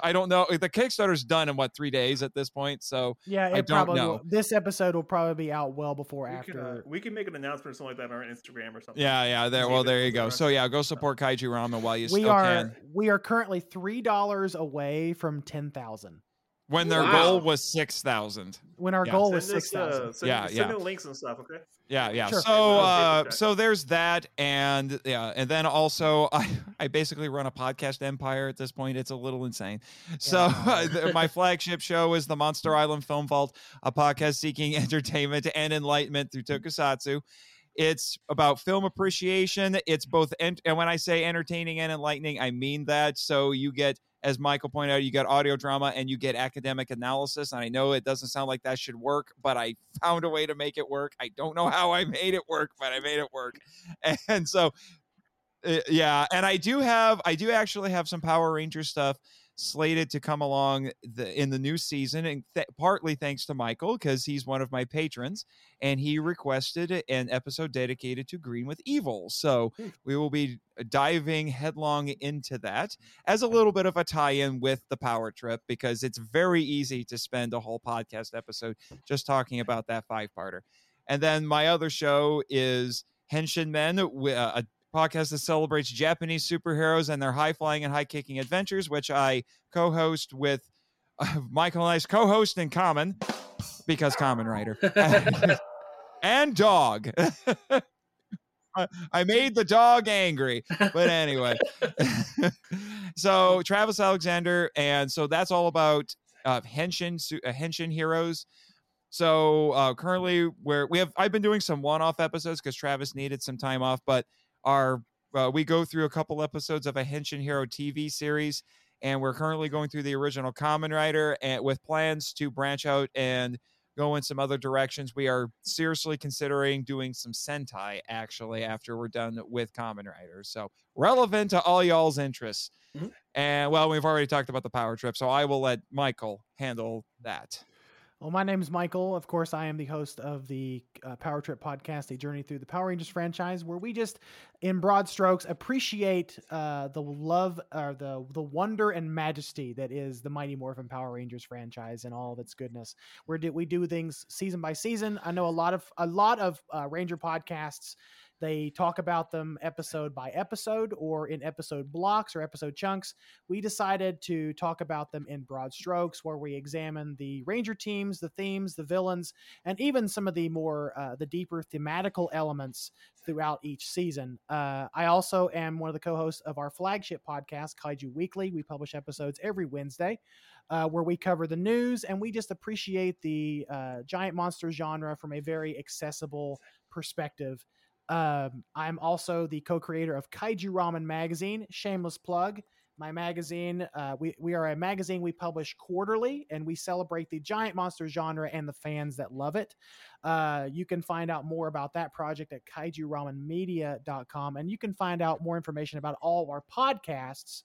I don't know. The Kickstarter's done in what three days at this point, so yeah I don't probably know. will, this episode will probably be out well before We after can, uh, we can make an announcement or something like that on our Instagram or something. yeah, yeah. There, well, there you go. So yeah, go support Kaiju Ramen while you we still are can. we are currently three dollars away from ten thousand. When their Wow. goal was six thousand. When our Yeah. goal Send was six thousand. uh, send, Yeah, send yeah. me the links and stuff. Okay. Yeah, yeah. Sure. So, uh, take a check. so there's that, and yeah, and then also I, I basically run a podcast empire at this point. It's a little insane. So my flagship show is the Monster Island Film Vault, a podcast seeking entertainment and enlightenment through tokusatsu. It's about film appreciation. It's both, ent- and when I say entertaining and enlightening, I mean that. So you get, as Michael pointed out, you get audio drama and you get academic analysis. And I know it doesn't sound like that should work, but I found a way to make it work. I don't know how I made it work, but I made it work. And so, uh, yeah, and I do have, I do actually have some Power Ranger stuff slated to come along the, in the new season, and th- partly thanks to Michael because he's one of my patrons, and he requested an episode dedicated to Green with Evil. So we will be diving headlong into that as a little bit of a tie-in with the Power Trip because it's very easy to spend a whole podcast episode just talking about that five-parter. And then my other show is Henshin Men, uh, a podcast that celebrates Japanese superheroes and their high flying and high kicking adventures, which I co host with uh, Michael and I's co host in common because common writer and dog. I- made the dog angry, but anyway. so Travis Alexander, and so that's all about uh, Henshin uh, Henshin heroes. So uh, currently, where we have, I've been doing some one-off episodes because Travis needed some time off, but our uh, we go through a couple episodes of a Henshin Hero TV series, and we're currently going through the original Kamen Rider, and with plans to branch out and go in some other directions. We are seriously considering doing some Sentai actually after we're done with Kamen Riders. So relevant to all y'all's interests. Mhm. And well, we've already talked about the power trip, so I will let Michael handle that. Well, my name is Michael. Of course, I am the host of the uh, Power Trip podcast, a journey through the Power Rangers franchise, where we just, in broad strokes, appreciate uh, the love or the the wonder and majesty that is the Mighty Morphin Power Rangers franchise and all of its goodness. Where do we do things season by season? I know a lot of a lot of uh, Ranger podcasts they talk about them episode by episode or in episode blocks or episode chunks. We decided to talk about them in broad strokes, where we examine the Ranger teams, the themes, the villains, and even some of the more uh, the deeper thematical elements throughout each season. Uh, I also am one of the co-hosts of our flagship podcast, Kaiju Weekly. We publish episodes every Wednesday. Uh, where we cover the news and we just appreciate the uh, giant monster genre from a very accessible perspective. Um, I'm also the co-creator of Kaiju Ramen Magazine. Shameless plug. My magazine. Uh, we we are a magazine we publish quarterly, and we celebrate the giant monster genre and the fans that love it. Uh, you can find out more about that project at kaijuramenmedia.com, and you can find out more information about all of our podcasts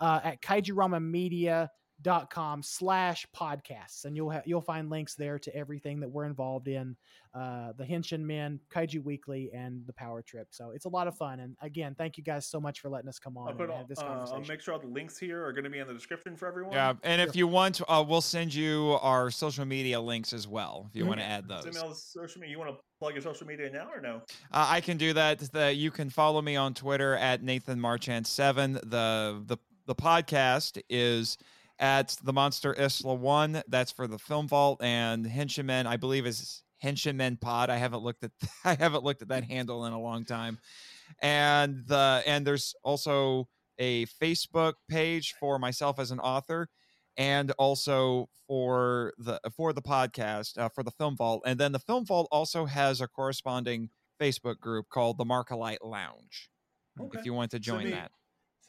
uh, at kaijuramenmedia.com dot com slash podcasts and you'll ha- you'll find links there to everything that we're involved in uh the henshin men kaiju weekly and the power trip so it's a lot of fun and again thank you guys so much for letting us come on I'll, and put all, have this uh, conversation I'll make sure all the links here are going to be in the description for everyone. Yeah, and if you want, uh, we'll send you our social media links as well if you Mhm. want to add those. Send me all the social media. You want to plug your social media now or no? Uh, I can do that. The, you can follow me on Twitter at Nathan Marchand seven. The the the podcast is at the Monster Isla one. That's for the Film Vault and Henshinmen. I believe is Henshinmen Pod. I haven't looked at I haven't looked at that handle in a long time. And the and there's also a Facebook page for myself as an author and also for the for the podcast uh, for the film vault and then the film vault also has a corresponding facebook group called the markalite lounge Okay. if you want to Send join me- that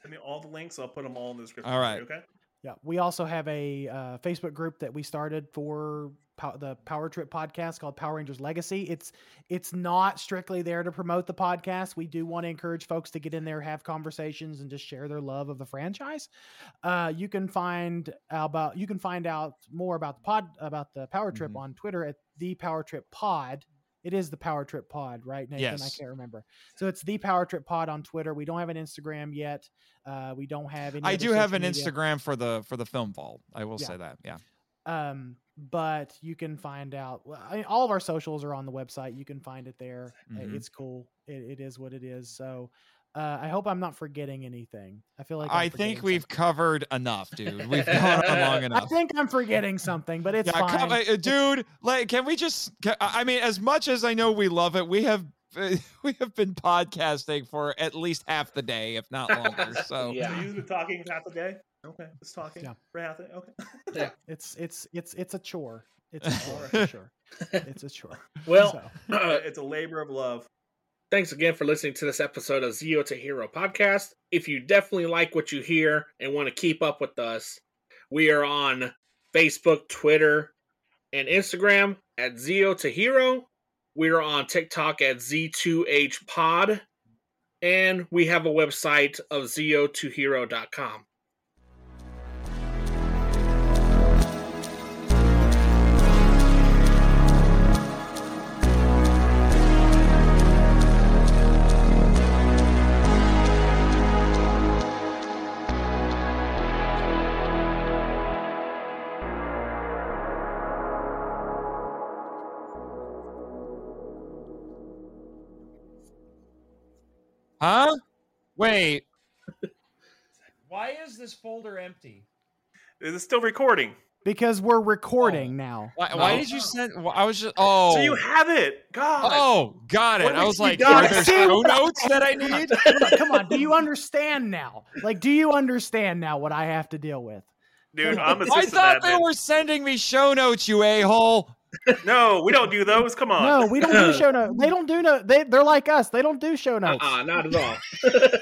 Send me all the links. I'll put them all in the description. All right. Okay. Yeah we also have a uh, facebook group that we started for pow- the power trip podcast called power rangers legacy. It's it's not strictly there to promote the podcast. We do want to encourage folks to get in there have conversations and just share their love of the franchise. Uh, you can find about you can find out more about the pod about the power trip Mhm. on twitter at the power trip pod it is the power trip pod right nathan? I can't remember. So it's the power trip pod on twitter. We don't have an instagram yet. Uh, we don't have any i do have an media. instagram for the for the film vault i will Yeah. say that yeah. Um but you can find out I mean, all of our socials are on the website. You can find it there. Uh, Mhm. it's cool. It, it is what it is. So uh, i hope i'm not forgetting anything i feel like I'm i think we've something. covered enough dude we've gone on long enough. i think i'm forgetting something but it's yeah, fine come- uh, dude like can we just ca- i mean as much as i know we love it we have we have been podcasting for at least half the day if not longer so Yeah. So you've been talking half the day. Okay, just talking Yeah. for half the Okay. it's it's it's it's a chore it's a chore for sure it's a chore Well, So, uh, it's a labor of love. Thanks again for listening to this episode of Zeo to Hero podcast. If you definitely like what you hear and want to keep up with us, we are on Facebook, Twitter, and Instagram at Zeo to Hero. We are on TikTok at Z2H Pod. And we have a website of Zeo2Hero.com. Wait. Why is this folder empty? Is it still recording? because we're recording oh. now Why, why No. did you send? wh- I was just. Oh. So you have it. God. Oh, got What it. I was was like, got? are there show notes that I need? come on, do you understand now like do you understand now what i have to deal with Dude, I'm I assistant thought they were sending me show notes, you a hole. No, we don't do those. Come on. no we don't do show notes they don't do no they, they're like us they don't do show uh-uh, notes Uh-uh, not at all.